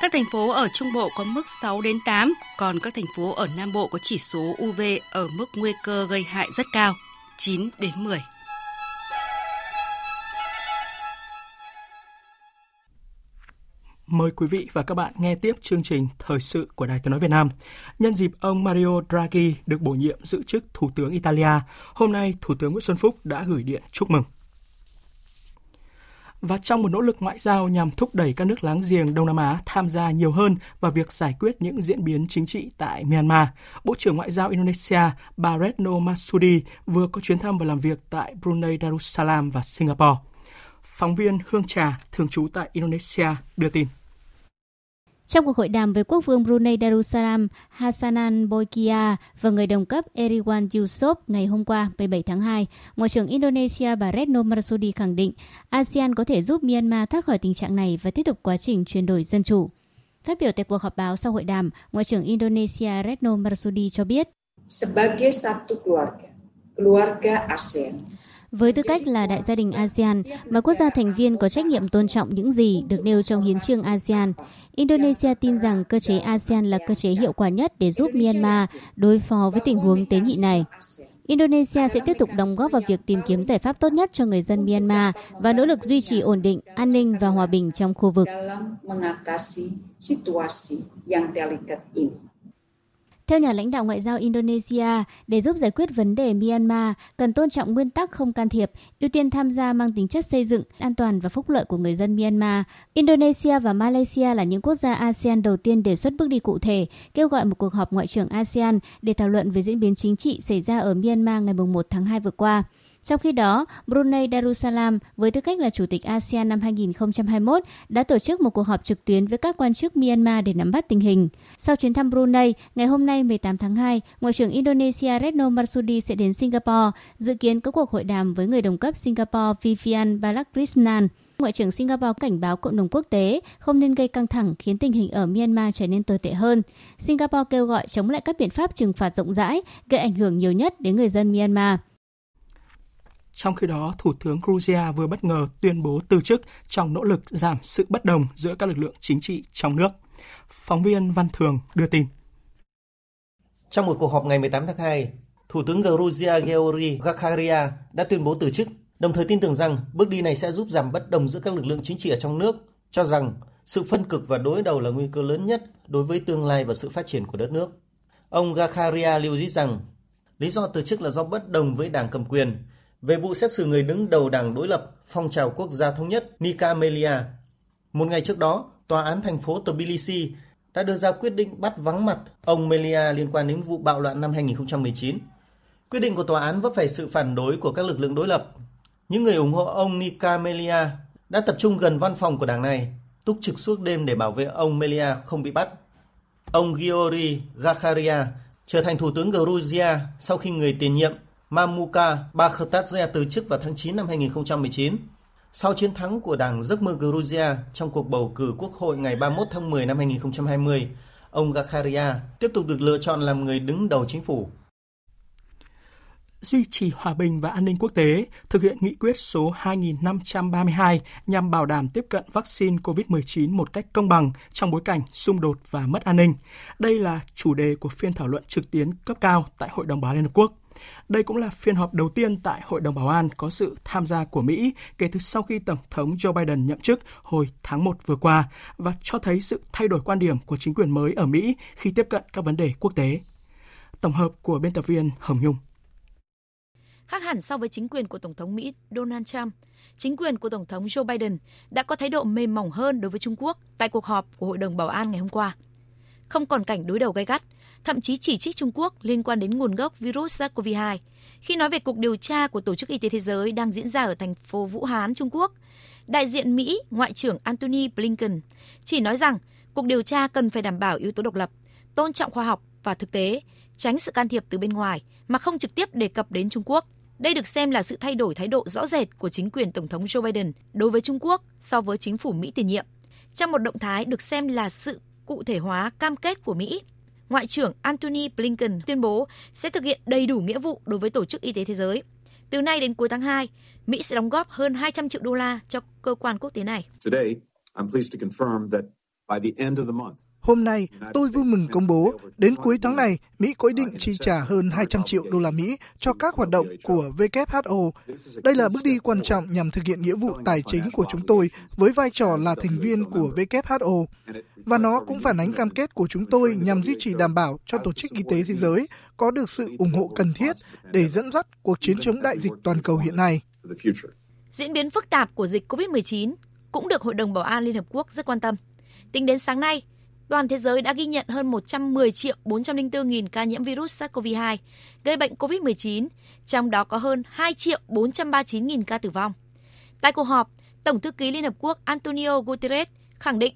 Speaker 18: Các thành phố ở Trung Bộ có mức 6 đến 8, còn các thành phố ở Nam Bộ có chỉ số UV ở mức nguy cơ gây hại rất cao, 9 đến 10.
Speaker 1: Mời quý vị và các bạn nghe tiếp chương trình Thời sự của Đài Tiếng Nói Việt Nam. Nhân dịp ông Mario Draghi được bổ nhiệm giữ chức Thủ tướng Italia, hôm nay Thủ tướng Nguyễn Xuân Phúc đã gửi điện chúc mừng. Và trong một nỗ lực ngoại giao nhằm thúc đẩy các nước láng giềng Đông Nam Á tham gia nhiều hơn vào việc giải quyết những diễn biến chính trị tại Myanmar, Bộ trưởng Ngoại giao Indonesia bà Retno Masudi vừa có chuyến thăm và làm việc tại Brunei Darussalam và Singapore. Phóng viên Hương Trà, thường trú tại Indonesia, đưa tin.
Speaker 25: Trong cuộc hội đàm với quốc vương Brunei Darussalam Hassanan Bolkiah và người đồng cấp Eriwan Yusof ngày hôm qua 17 tháng 2, Ngoại trưởng Indonesia bà Retno Marsudi khẳng định ASEAN có thể giúp Myanmar thoát khỏi tình trạng này và tiếp tục quá trình chuyển đổi dân chủ. Phát biểu tại cuộc họp báo sau hội đàm, Ngoại trưởng Indonesia Retno Marsudi cho biết,
Speaker 26: Sebagai satu keluarga, keluarga ASEAN,
Speaker 25: với tư cách là đại gia đình ASEAN, mà quốc gia thành viên có trách nhiệm tôn trọng những gì được nêu trong hiến trương ASEAN, Indonesia tin rằng cơ chế ASEAN là cơ chế hiệu quả nhất để giúp Myanmar đối phó với tình huống tế nhị này. Indonesia sẽ tiếp tục đóng góp vào việc tìm kiếm giải pháp tốt nhất cho người dân Myanmar và nỗ lực duy trì ổn định, an ninh và hòa bình trong khu vực. Theo nhà lãnh đạo ngoại giao Indonesia, để giúp giải quyết vấn đề Myanmar, cần tôn trọng nguyên tắc không can thiệp, ưu tiên tham gia mang tính chất xây dựng, an toàn và phúc lợi của người dân Myanmar. Indonesia và Malaysia là những quốc gia ASEAN đầu tiên đề xuất bước đi cụ thể, kêu gọi một cuộc họp ngoại trưởng ASEAN để thảo luận về diễn biến chính trị xảy ra ở Myanmar ngày 1 tháng 2 vừa qua. Trong khi đó, Brunei Darussalam với tư cách là Chủ tịch ASEAN năm 2021 đã tổ chức một cuộc họp trực tuyến với các quan chức Myanmar để nắm bắt tình hình. Sau chuyến thăm Brunei, ngày hôm nay 18 tháng 2, Ngoại trưởng Indonesia Retno Marsudi sẽ đến Singapore, dự kiến có cuộc hội đàm với người đồng cấp Singapore Vivian Balakrishnan. Ngoại trưởng Singapore cảnh báo cộng đồng quốc tế không nên gây căng thẳng khiến tình hình ở Myanmar trở nên tồi tệ hơn. Singapore kêu gọi chống lại các biện pháp trừng phạt rộng rãi, gây ảnh hưởng nhiều nhất đến người dân Myanmar.
Speaker 1: Trong khi đó, Thủ tướng Georgia vừa bất ngờ tuyên bố từ chức trong nỗ lực giảm sự bất đồng giữa các lực lượng chính trị trong nước. Phóng viên Văn Thường đưa tin.
Speaker 4: Trong một cuộc họp ngày 18 tháng 2, Thủ tướng Georgia Georgi Gakaria đã tuyên bố từ chức, đồng thời tin tưởng rằng bước đi này sẽ giúp giảm bất đồng giữa các lực lượng chính trị ở trong nước, cho rằng sự phân cực và đối đầu là nguy cơ lớn nhất đối với tương lai và sự phát triển của đất nước. Ông Gakaria lưu ý rằng lý do từ chức là do bất đồng với đảng cầm quyền về vụ xét xử người đứng đầu đảng đối lập phong trào quốc gia thống nhất Nika Melia. Một ngày trước đó, Tòa án thành phố Tbilisi đã đưa ra quyết định bắt vắng mặt ông Melia liên quan đến vụ bạo loạn năm 2019. Quyết định của tòa án vấp phải sự phản đối của các lực lượng đối lập. Những người ủng hộ ông Nika Melia đã tập trung gần văn phòng của đảng này, túc trực suốt đêm để bảo vệ ông Melia không bị bắt. Ông Giori Gakharia trở thành thủ tướng Georgia sau khi người tiền nhiệm Mamuka Bakhtadze từ chức vào tháng 9 năm 2019. Sau chiến thắng của Đảng Giấc mơ Georgia trong cuộc bầu cử quốc hội ngày 31 tháng 10 năm 2020, ông Gakharia tiếp tục được lựa chọn làm người đứng đầu chính phủ.
Speaker 1: Duy trì hòa bình và an ninh quốc tế, thực hiện nghị quyết số 2532 nhằm bảo đảm tiếp cận vaccine COVID-19 một cách công bằng trong bối cảnh xung đột và mất an ninh. Đây là chủ đề của phiên thảo luận trực tuyến cấp cao tại Hội đồng Bảo an Liên Hợp Quốc. Đây cũng là phiên họp đầu tiên tại Hội đồng Bảo an có sự tham gia của Mỹ kể từ sau khi Tổng thống Joe Biden nhậm chức hồi tháng 1 vừa qua và cho thấy sự thay đổi quan điểm của chính quyền mới ở Mỹ khi tiếp cận các vấn đề quốc tế. Tổng hợp của biên tập viên Hồng Nhung.
Speaker 27: Khác hẳn so với chính quyền của Tổng thống Mỹ Donald Trump, chính quyền của Tổng thống Joe Biden đã có thái độ mềm mỏng hơn đối với Trung Quốc tại cuộc họp của Hội đồng Bảo an ngày hôm qua. Không còn cảnh đối đầu gay gắt, thậm chí chỉ trích Trung Quốc liên quan đến nguồn gốc virus SARS-CoV-2 khi nói về cuộc điều tra của Tổ chức Y tế Thế giới đang diễn ra ở thành phố Vũ Hán, Trung Quốc. Đại diện Mỹ, Ngoại trưởng Antony Blinken chỉ nói rằng cuộc điều tra cần phải đảm bảo yếu tố độc lập, tôn trọng khoa học và thực tế, tránh sự can thiệp từ bên ngoài mà không trực tiếp đề cập đến Trung Quốc. Đây được xem là sự thay đổi thái độ rõ rệt của chính quyền Tổng thống Joe Biden đối với Trung Quốc so với chính phủ Mỹ tiền nhiệm. Trong một động thái được xem là sự cụ thể hóa cam kết của Mỹ Ngoại trưởng Antony Blinken tuyên bố sẽ thực hiện đầy đủ nghĩa vụ đối với Tổ chức Y tế Thế giới. Từ nay đến cuối tháng 2, Mỹ sẽ đóng góp hơn 200 triệu đô la cho cơ quan quốc tế này. Today, I'm pleased to confirm that
Speaker 28: by the end of the month, Hôm nay, tôi vui mừng công bố, đến cuối tháng này, Mỹ có ý định chi trả hơn 200 triệu đô la Mỹ cho các hoạt động của WHO. Đây là bước đi quan trọng nhằm thực hiện nghĩa vụ tài chính của chúng tôi với vai trò là thành viên của WHO. Và nó cũng phản ánh cam kết của chúng tôi nhằm duy trì đảm bảo cho Tổ chức Y tế Thế giới có được sự ủng hộ cần thiết để dẫn dắt cuộc chiến chống đại dịch toàn cầu hiện nay.
Speaker 27: Diễn biến phức tạp của dịch COVID-19 cũng được Hội đồng Bảo an Liên Hợp Quốc rất quan tâm. Tính đến sáng nay, toàn thế giới đã ghi nhận hơn 110 triệu 404 nghìn ca nhiễm virus SARS-CoV-2 gây bệnh COVID-19, trong đó có hơn 2 triệu 439 nghìn ca tử vong. Tại cuộc họp, Tổng thư ký Liên Hợp Quốc Antonio Guterres khẳng định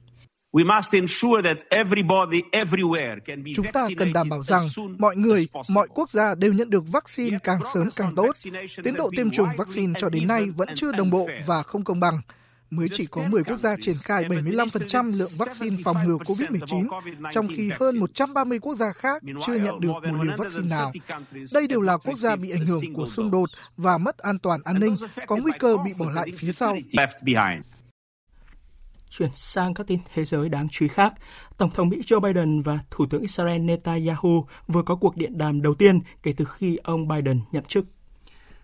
Speaker 28: Chúng ta cần đảm bảo rằng mọi người, mọi quốc gia đều nhận được vaccine càng sớm càng tốt. Tiến độ tiêm chủng vaccine cho đến nay vẫn chưa đồng bộ và không công bằng.
Speaker 29: Mới chỉ có 10 quốc gia triển khai 75% lượng vaccine phòng ngừa COVID-19, trong khi hơn 130 quốc gia khác chưa nhận được một liều vaccine nào. Đây đều là quốc gia bị ảnh hưởng của xung đột và mất an toàn an ninh, có nguy cơ bị bỏ lại phía sau.
Speaker 1: Chuyển sang các tin thế giới đáng chú ý khác, Tổng thống Mỹ Joe Biden và Thủ tướng Israel Netanyahu vừa có cuộc điện đàm đầu tiên kể từ khi ông Biden nhậm chức.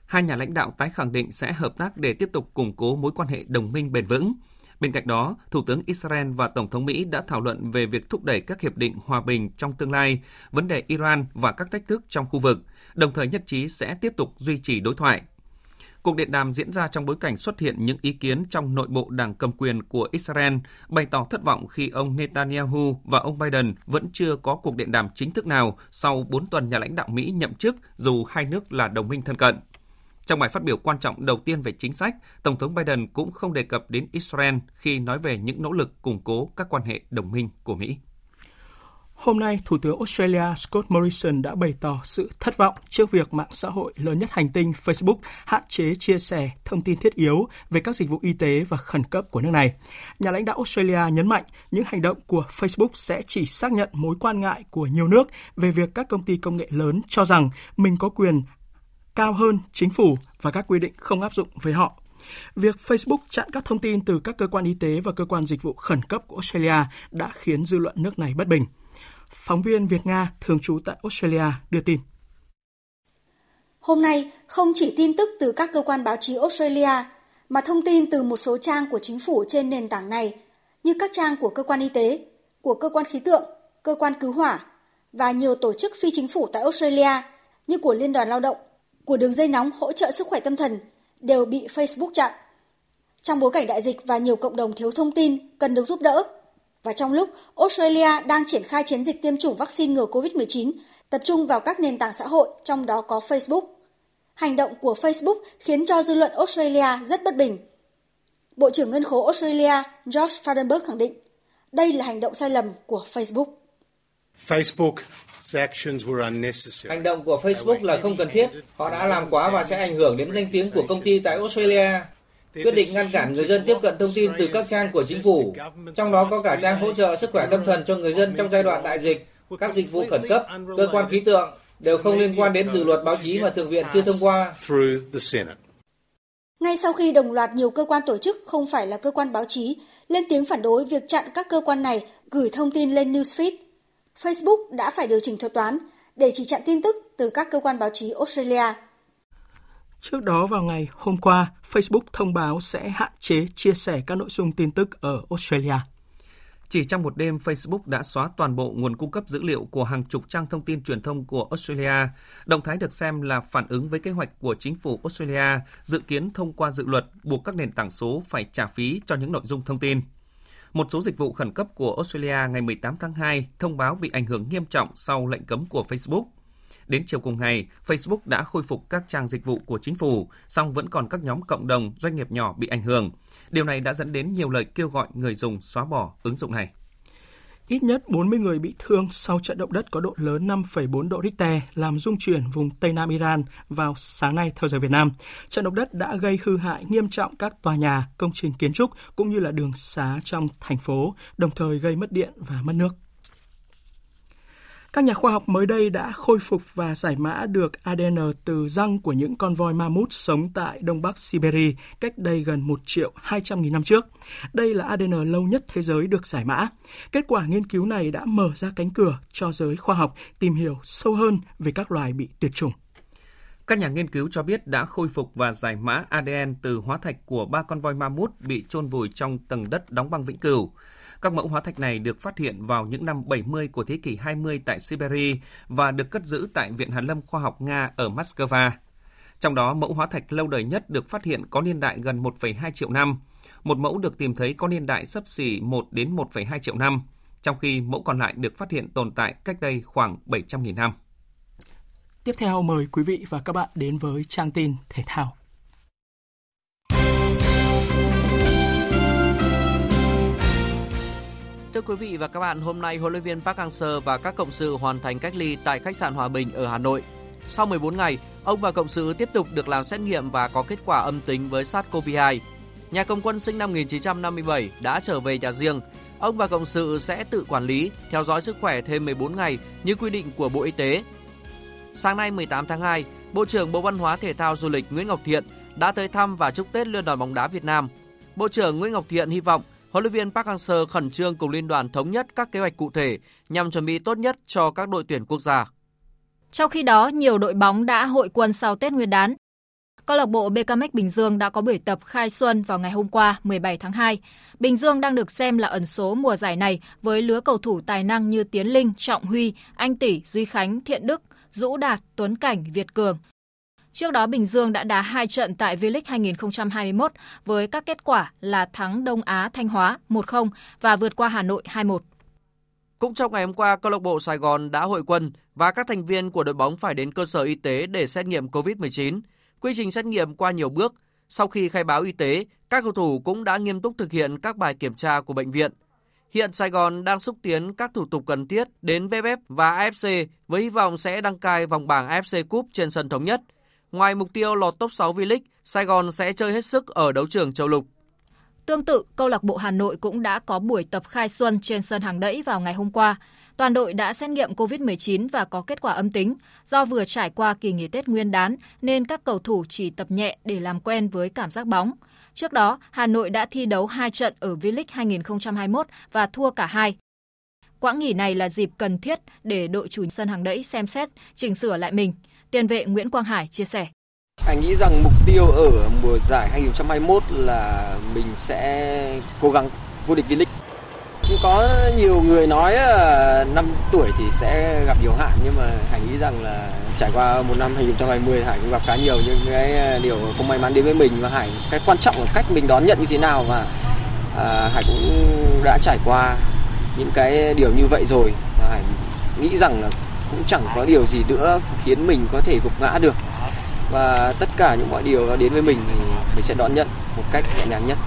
Speaker 11: Hai nhà lãnh đạo tái khẳng định sẽ hợp tác để tiếp tục củng cố mối quan hệ đồng minh bền vững. Bên cạnh đó, Thủ tướng Israel và Tổng thống Mỹ đã thảo luận về việc thúc đẩy các hiệp định hòa bình trong tương lai, vấn đề Iran và các thách thức trong khu vực, đồng thời nhất trí sẽ tiếp tục duy trì đối thoại. Cuộc điện đàm diễn ra trong bối cảnh xuất hiện những ý kiến trong nội bộ đảng cầm quyền của Israel bày tỏ thất vọng khi ông Netanyahu và ông Biden vẫn chưa có cuộc điện đàm chính thức nào sau 4 tuần nhà lãnh đạo Mỹ nhậm chức dù hai nước là đồng minh thân cận. Trong bài phát biểu quan trọng đầu tiên về chính sách, Tổng thống Biden cũng không đề cập đến Israel khi nói về những nỗ lực củng cố các quan hệ đồng minh của Mỹ.
Speaker 1: Hôm nay, Thủ tướng Australia Scott Morrison đã bày tỏ sự thất vọng trước việc mạng xã hội lớn nhất hành tinh Facebook hạn chế chia sẻ thông tin thiết yếu về các dịch vụ y tế và khẩn cấp của nước này. Nhà lãnh đạo Australia nhấn mạnh những hành động của Facebook sẽ chỉ xác nhận mối quan ngại của nhiều nước về việc các công ty công nghệ lớn cho rằng mình có quyền cao hơn chính phủ và các quy định không áp dụng với họ. Việc Facebook chặn các thông tin từ các cơ quan y tế và cơ quan dịch vụ khẩn cấp của Australia đã khiến dư luận nước này bất bình. Phóng viên Việt Nga thường trú tại Australia đưa tin.
Speaker 30: Hôm nay, không chỉ tin tức từ các cơ quan báo chí Australia, mà thông tin từ một số trang của chính phủ trên nền tảng này, như các trang của cơ quan y tế, của cơ quan khí tượng, cơ quan cứu hỏa và nhiều tổ chức phi chính phủ tại Australia như của Liên đoàn Lao động, của đường dây nóng hỗ trợ sức khỏe tâm thần đều bị Facebook chặn. Trong bối cảnh đại dịch và nhiều cộng đồng thiếu thông tin cần được giúp đỡ, và trong lúc Australia đang triển khai chiến dịch tiêm chủng vaccine ngừa COVID-19, tập trung vào các nền tảng xã hội, trong đó có Facebook. Hành động của Facebook khiến cho dư luận Australia rất bất bình. Bộ trưởng Ngân khố Australia George Frydenberg khẳng định, đây là hành động sai lầm của Facebook.
Speaker 31: Facebook
Speaker 28: Hành động của Facebook là không cần thiết. Họ đã làm quá và sẽ ảnh hưởng đến danh tiếng của công ty tại Australia. Quyết định ngăn cản người dân tiếp cận thông tin từ các trang của chính phủ, trong đó có cả trang hỗ trợ sức khỏe tâm thần cho người dân trong giai đoạn đại dịch, các dịch vụ khẩn cấp, cơ quan khí tượng đều không liên quan đến dự luật báo chí mà Thượng viện chưa thông qua.
Speaker 30: Ngay sau khi đồng loạt nhiều cơ quan tổ chức không phải là cơ quan báo chí lên tiếng phản đối việc chặn các cơ quan này gửi thông tin lên newsfeed, Facebook đã phải điều chỉnh thuật toán để chỉ chặn tin tức từ các cơ quan báo chí Australia.
Speaker 1: Trước đó vào ngày hôm qua, Facebook thông báo sẽ hạn chế chia sẻ các nội dung tin tức ở Australia.
Speaker 11: Chỉ trong một đêm, Facebook đã xóa toàn bộ nguồn cung cấp dữ liệu của hàng chục trang thông tin truyền thông của Australia. Động thái được xem là phản ứng với kế hoạch của chính phủ Australia dự kiến thông qua dự luật buộc các nền tảng số phải trả phí cho những nội dung thông tin. Một số dịch vụ khẩn cấp của Australia ngày 18 tháng 2 thông báo bị ảnh hưởng nghiêm trọng sau lệnh cấm của Facebook. Đến chiều cùng ngày, Facebook đã khôi phục các trang dịch vụ của chính phủ, song vẫn còn các nhóm cộng đồng doanh nghiệp nhỏ bị ảnh hưởng. Điều này đã dẫn đến nhiều lời kêu gọi người dùng xóa bỏ ứng dụng này.
Speaker 1: Ít nhất 40 người bị thương sau trận động đất có độ lớn 5,4 độ Richter làm rung chuyển vùng Tây Nam Iran vào sáng nay theo giờ Việt Nam. Trận động đất đã gây hư hại nghiêm trọng các tòa nhà, công trình kiến trúc cũng như là đường xá trong thành phố, đồng thời gây mất điện và mất nước. Các nhà khoa học mới đây đã khôi phục và giải mã được ADN từ răng của những con voi mammoth sống tại Đông Bắc Siberia cách đây gần 1 triệu 200 nghìn năm trước. Đây là ADN lâu nhất thế giới được giải mã. Kết quả nghiên cứu này đã mở ra cánh cửa cho giới khoa học tìm hiểu sâu hơn về các loài bị tuyệt chủng.
Speaker 11: Các nhà nghiên cứu cho biết đã khôi phục và giải mã ADN từ hóa thạch của ba con voi mammoth bị chôn vùi trong tầng đất đóng băng vĩnh cửu. Các mẫu hóa thạch này được phát hiện vào những năm 70 của thế kỷ 20 tại Siberia và được cất giữ tại Viện Hàn lâm Khoa học Nga ở Moscow. Trong đó, mẫu hóa thạch lâu đời nhất được phát hiện có niên đại gần 1,2 triệu năm. Một mẫu được tìm thấy có niên đại sấp xỉ 1 đến 1,2 triệu năm, trong khi mẫu còn lại được phát hiện tồn tại cách đây khoảng 700.000 năm.
Speaker 1: Tiếp theo mời quý vị và các bạn đến với trang tin thể thao.
Speaker 32: Thưa quý vị và các bạn, hôm nay huấn luyện viên Park Hang-seo và các cộng sự hoàn thành cách ly tại khách sạn Hòa Bình ở Hà Nội. Sau 14 ngày, ông và cộng sự tiếp tục được làm xét nghiệm và có kết quả âm tính với SARS-CoV-2. nhà công quân sinh năm 1957 đã trở về nhà riêng. Ông và cộng sự sẽ tự quản lý, theo dõi sức khỏe thêm 14 ngày như quy định của Bộ Y tế. Sáng nay 18 tháng 2, Bộ trưởng Bộ Văn hóa Thể thao Du lịch Nguyễn Ngọc Thiện đã tới thăm và chúc Tết Liên đoàn bóng đá Việt Nam. Bộ trưởng Nguyễn Ngọc Thiện hy vọng huấn luyện viên Park Hang-seo khẩn trương cùng liên đoàn thống nhất các kế hoạch cụ thể nhằm chuẩn bị tốt nhất cho các đội tuyển quốc gia.
Speaker 33: Trong khi đó, nhiều đội bóng đã hội quân sau Tết Nguyên đán. Câu lạc bộ BKMX Bình Dương đã có buổi tập khai xuân vào ngày hôm qua 17 tháng 2. Bình Dương đang được xem là ẩn số mùa giải này với lứa cầu thủ tài năng như Tiến Linh, Trọng Huy, Anh Tỷ, Duy Khánh, Thiện Đức, Dũ Đạt, Tuấn Cảnh, Việt Cường. Trước đó, Bình Dương đã đá hai trận tại V-League 2021 với các kết quả là thắng Đông Á Thanh Hóa 1-0 và vượt qua Hà Nội 2-1.
Speaker 32: Cũng trong ngày hôm qua, câu lạc bộ Sài Gòn đã hội quân và các thành viên của đội bóng phải đến cơ sở y tế để xét nghiệm COVID-19. Quy trình xét nghiệm qua nhiều bước. Sau khi khai báo y tế, các cầu thủ cũng đã nghiêm túc thực hiện các bài kiểm tra của bệnh viện. Hiện Sài Gòn đang xúc tiến các thủ tục cần thiết đến VFF và AFC với hy vọng sẽ đăng cai vòng bảng AFC Cup trên sân thống nhất. Ngoài mục tiêu lọt top 6 V-League, Sài Gòn sẽ chơi hết sức ở đấu trường châu lục.
Speaker 33: Tương tự, câu lạc bộ Hà Nội cũng đã có buổi tập khai xuân trên sân hàng đẫy vào ngày hôm qua. Toàn đội đã xét nghiệm COVID-19 và có kết quả âm tính. Do vừa trải qua kỳ nghỉ Tết Nguyên đán nên các cầu thủ chỉ tập nhẹ để làm quen với cảm giác bóng. Trước đó, Hà Nội đã thi đấu 2 trận ở V-League 2021 và thua cả hai. Quãng nghỉ này là dịp cần thiết để đội chủ sân hàng đẫy xem xét, chỉnh sửa lại mình. Tiền vệ Nguyễn Quang Hải chia sẻ.
Speaker 34: Anh nghĩ rằng mục tiêu ở mùa giải 2021 là mình sẽ cố gắng vô địch V-League. Cũng có nhiều người nói ờ, năm tuổi thì sẽ gặp nhiều hạn nhưng mà Hải nghĩ rằng là trải qua một năm 2020 Hải cũng gặp khá nhiều những cái ờ, điều không may mắn đến với mình và Hải cái quan trọng là cách mình đón nhận như thế nào và à, Hải cũng đã trải qua những cái điều như vậy rồi và Hải nghĩ rằng là cũng chẳng có điều gì nữa khiến mình có thể gục ngã được và tất cả những mọi điều nó đến với mình thì mình sẽ đón nhận một cách nhẹ nhàng nhất.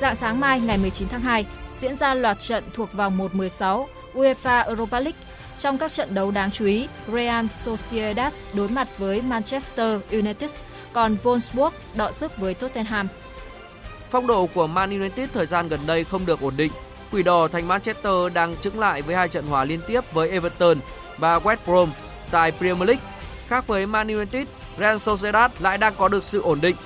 Speaker 33: Dạng sáng mai ngày 19 tháng 2 diễn ra loạt trận thuộc vòng 1-16 UEFA Europa League. Trong các trận đấu đáng chú ý, Real Sociedad đối mặt với Manchester United, còn Wolfsburg đọ sức với Tottenham.
Speaker 32: Phong độ của Man United thời gian gần đây không được ổn định. Quỷ đỏ thành Manchester đang chứng lại với hai trận hòa liên tiếp với Everton và West Brom tại Premier League. Khác với Man United, Real Sociedad lại đang có được sự ổn định.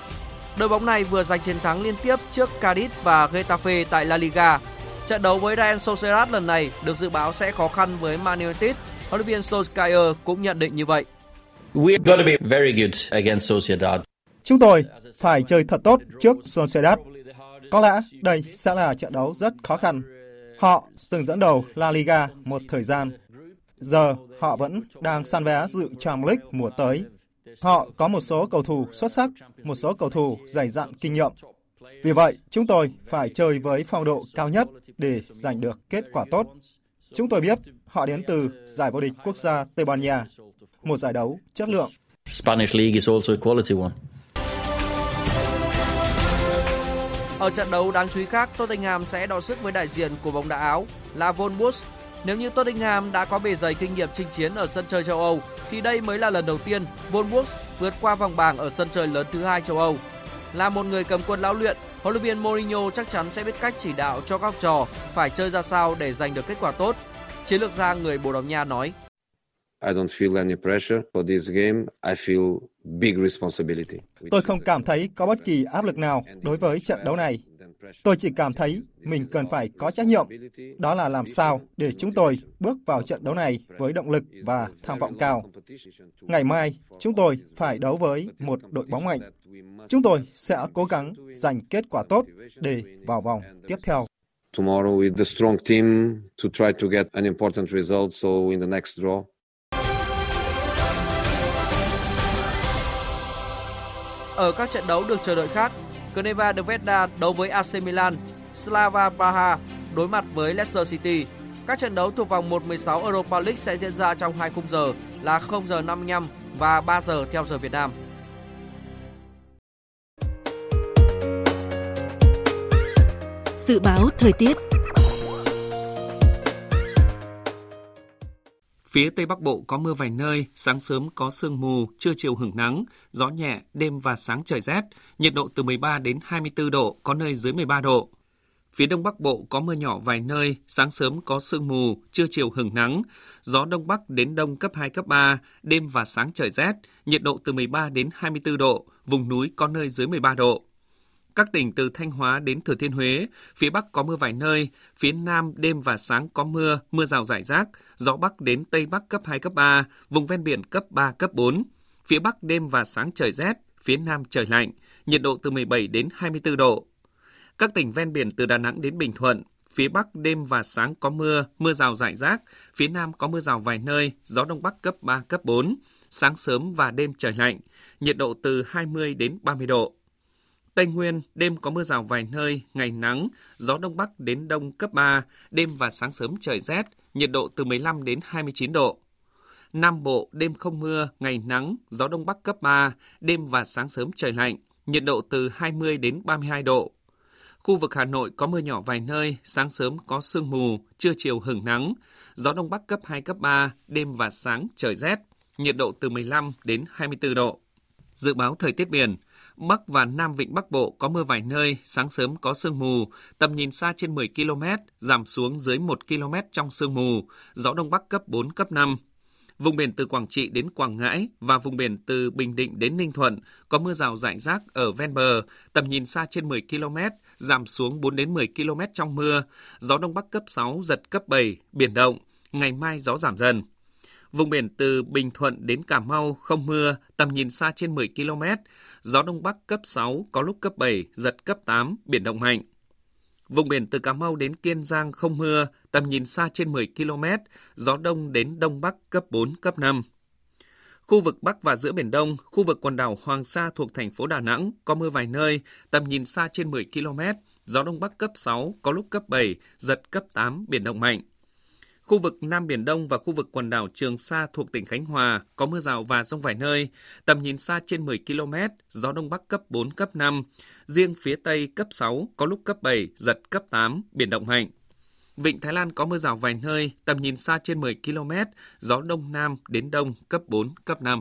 Speaker 32: Đội bóng này vừa giành chiến thắng liên tiếp trước Cadiz và Getafe tại La Liga. Trận đấu với Real Sociedad lần này được dự báo sẽ khó khăn với Man United. Huấn luyện viên Solskjaer cũng nhận định như vậy.
Speaker 35: We've got to be very good against Sociedad.
Speaker 28: Chúng tôi phải chơi thật tốt trước Sociedad. Có lẽ đây sẽ là trận đấu rất khó khăn. Họ từng dẫn đầu La Liga một thời gian. Giờ họ vẫn đang săn vé dự Champions League mùa tới. Họ có một số cầu thủ xuất sắc, một số cầu thủ dày dặn kinh nghiệm. Vì vậy, chúng tôi phải chơi với phong độ cao nhất để giành được kết quả tốt. Chúng tôi biết họ đến từ giải vô địch quốc gia Tây Ban Nha, một giải đấu chất lượng.
Speaker 35: Spanish league is also a quality one.
Speaker 32: Ở trận đấu đáng chú ý khác, Tottenham sẽ đọ sức với đại diện của bóng đá Áo là Wolves. Nếu như Tottenham đã có bề dày kinh nghiệm chinh chiến ở sân chơi châu Âu, thì đây mới là lần đầu tiên Wolves vượt qua vòng bảng ở sân chơi lớn thứ hai châu Âu. Là một người cầm quân lão luyện, huấn luyện viên Mourinho chắc chắn sẽ biết cách chỉ đạo cho các học trò phải chơi ra sao để giành được kết quả tốt. Chiến lược gia người Bồ Đào Nha nói.
Speaker 36: I don't feel any pressure for this game. I feel big responsibility.
Speaker 28: Tôi không cảm thấy có bất kỳ áp lực nào đối với trận đấu này. Tôi chỉ cảm thấy mình cần phải có trách nhiệm. Đó là làm sao để chúng tôi bước vào trận đấu này với động lực và tham vọng cao. Ngày mai, chúng tôi phải đấu với một đội bóng mạnh. Chúng tôi sẽ cố gắng giành kết quả tốt để vào vòng tiếp theo.
Speaker 36: Tomorrow with the strong team to try to get an important result so in the next draw
Speaker 32: Ở các trận đấu được chờ đợi khác, Geneva de Vesta đấu với AC Milan, Slava Praha đối mặt với Leicester City. Các trận đấu thuộc vòng 1-16 Europa League sẽ diễn ra trong hai khung giờ là 0 giờ 55 và 3 giờ theo giờ Việt Nam.
Speaker 18: Dự báo thời tiết
Speaker 11: Phía Tây Bắc Bộ có mưa vài nơi, sáng sớm có sương mù, trưa chiều hưởng nắng, gió nhẹ, đêm và sáng trời rét, nhiệt độ từ 13 đến 24 độ, có nơi dưới 13 độ. Phía Đông Bắc Bộ có mưa nhỏ vài nơi, sáng sớm có sương mù, trưa chiều hưởng nắng, gió Đông Bắc đến Đông cấp 2, cấp 3, đêm và sáng trời rét, nhiệt độ từ 13 đến 24 độ, vùng núi có nơi dưới 13 độ. Các tỉnh từ Thanh Hóa đến Thừa Thiên Huế, phía Bắc có mưa vài nơi, phía Nam đêm và sáng có mưa, mưa rào rải rác, gió Bắc đến Tây Bắc cấp 2, cấp 3, vùng ven biển cấp 3, cấp 4. Phía Bắc đêm và sáng trời rét, phía Nam trời lạnh, nhiệt độ từ 17 đến 24 độ. Các tỉnh ven biển từ Đà Nẵng đến Bình Thuận, phía Bắc đêm và sáng có mưa, mưa rào rải rác, phía Nam có mưa rào vài nơi, gió Đông Bắc cấp 3, cấp 4, sáng sớm và đêm trời lạnh, nhiệt độ từ 20 đến 30 độ. Tây Nguyên, đêm có mưa rào vài nơi, ngày nắng, gió Đông Bắc đến Đông cấp 3, đêm và sáng sớm trời rét, nhiệt độ từ 15 đến 29 độ. Nam Bộ, đêm không mưa, ngày nắng, gió Đông Bắc cấp 3, đêm và sáng sớm trời lạnh, nhiệt độ từ 20 đến 32 độ. Khu vực Hà Nội có mưa nhỏ vài nơi, sáng sớm có sương mù, trưa chiều hửng nắng, gió Đông Bắc cấp 2, cấp 3, đêm và sáng trời rét, nhiệt độ từ 15 đến 24 độ. Dự báo thời tiết biển, Bắc và Nam Vịnh Bắc Bộ có mưa vài nơi, sáng sớm có sương mù, tầm nhìn xa trên 10 km, giảm xuống dưới 1 km trong sương mù, gió Đông Bắc cấp 4, cấp 5. Vùng biển từ Quảng Trị đến Quảng Ngãi và vùng biển từ Bình Định đến Ninh Thuận có mưa rào rải rác ở ven bờ, tầm nhìn xa trên 10 km, giảm xuống 4 đến 10 km trong mưa, gió Đông Bắc cấp 6, giật cấp 7, biển động. Ngày mai gió giảm dần. Vùng biển từ Bình Thuận đến Cà Mau không mưa, tầm nhìn xa trên 10 km, gió Đông Bắc cấp 6, có lúc cấp 7, giật cấp 8, biển động mạnh. Vùng biển từ Cà Mau đến Kiên Giang không mưa, tầm nhìn xa trên 10 km, gió đông đến đông bắc cấp 4, cấp 5. Khu vực Bắc và giữa Biển Đông, khu vực quần đảo Hoàng Sa thuộc thành phố Đà Nẵng có mưa vài nơi, tầm nhìn xa trên 10 km, gió đông bắc cấp 6, có lúc cấp 7, giật cấp 8, biển động mạnh. Khu vực Nam Biển Đông và khu vực quần đảo Trường Sa thuộc tỉnh Khánh Hòa có mưa rào và rông vài nơi, tầm nhìn xa trên 10 km, gió Đông Bắc cấp 4, cấp 5. Riêng phía Tây cấp 6, có lúc cấp 7, giật cấp 8, biển động mạnh. Vịnh Thái Lan có mưa rào vài nơi, tầm nhìn xa trên 10 km, gió Đông Nam đến Đông cấp 4, cấp 5.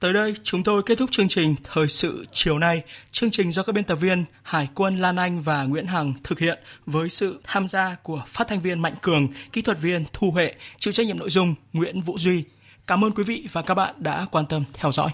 Speaker 1: Tới đây, chúng tôi kết thúc chương trình Thời sự chiều nay. Chương trình do các biên tập viên Hải quân Lan Anh và Nguyễn Hằng thực hiện với sự tham gia của phát thanh viên Mạnh Cường, kỹ thuật viên Thu Huệ, chịu trách nhiệm nội dung Nguyễn Vũ Duy. Cảm ơn quý vị và các bạn đã quan tâm theo dõi.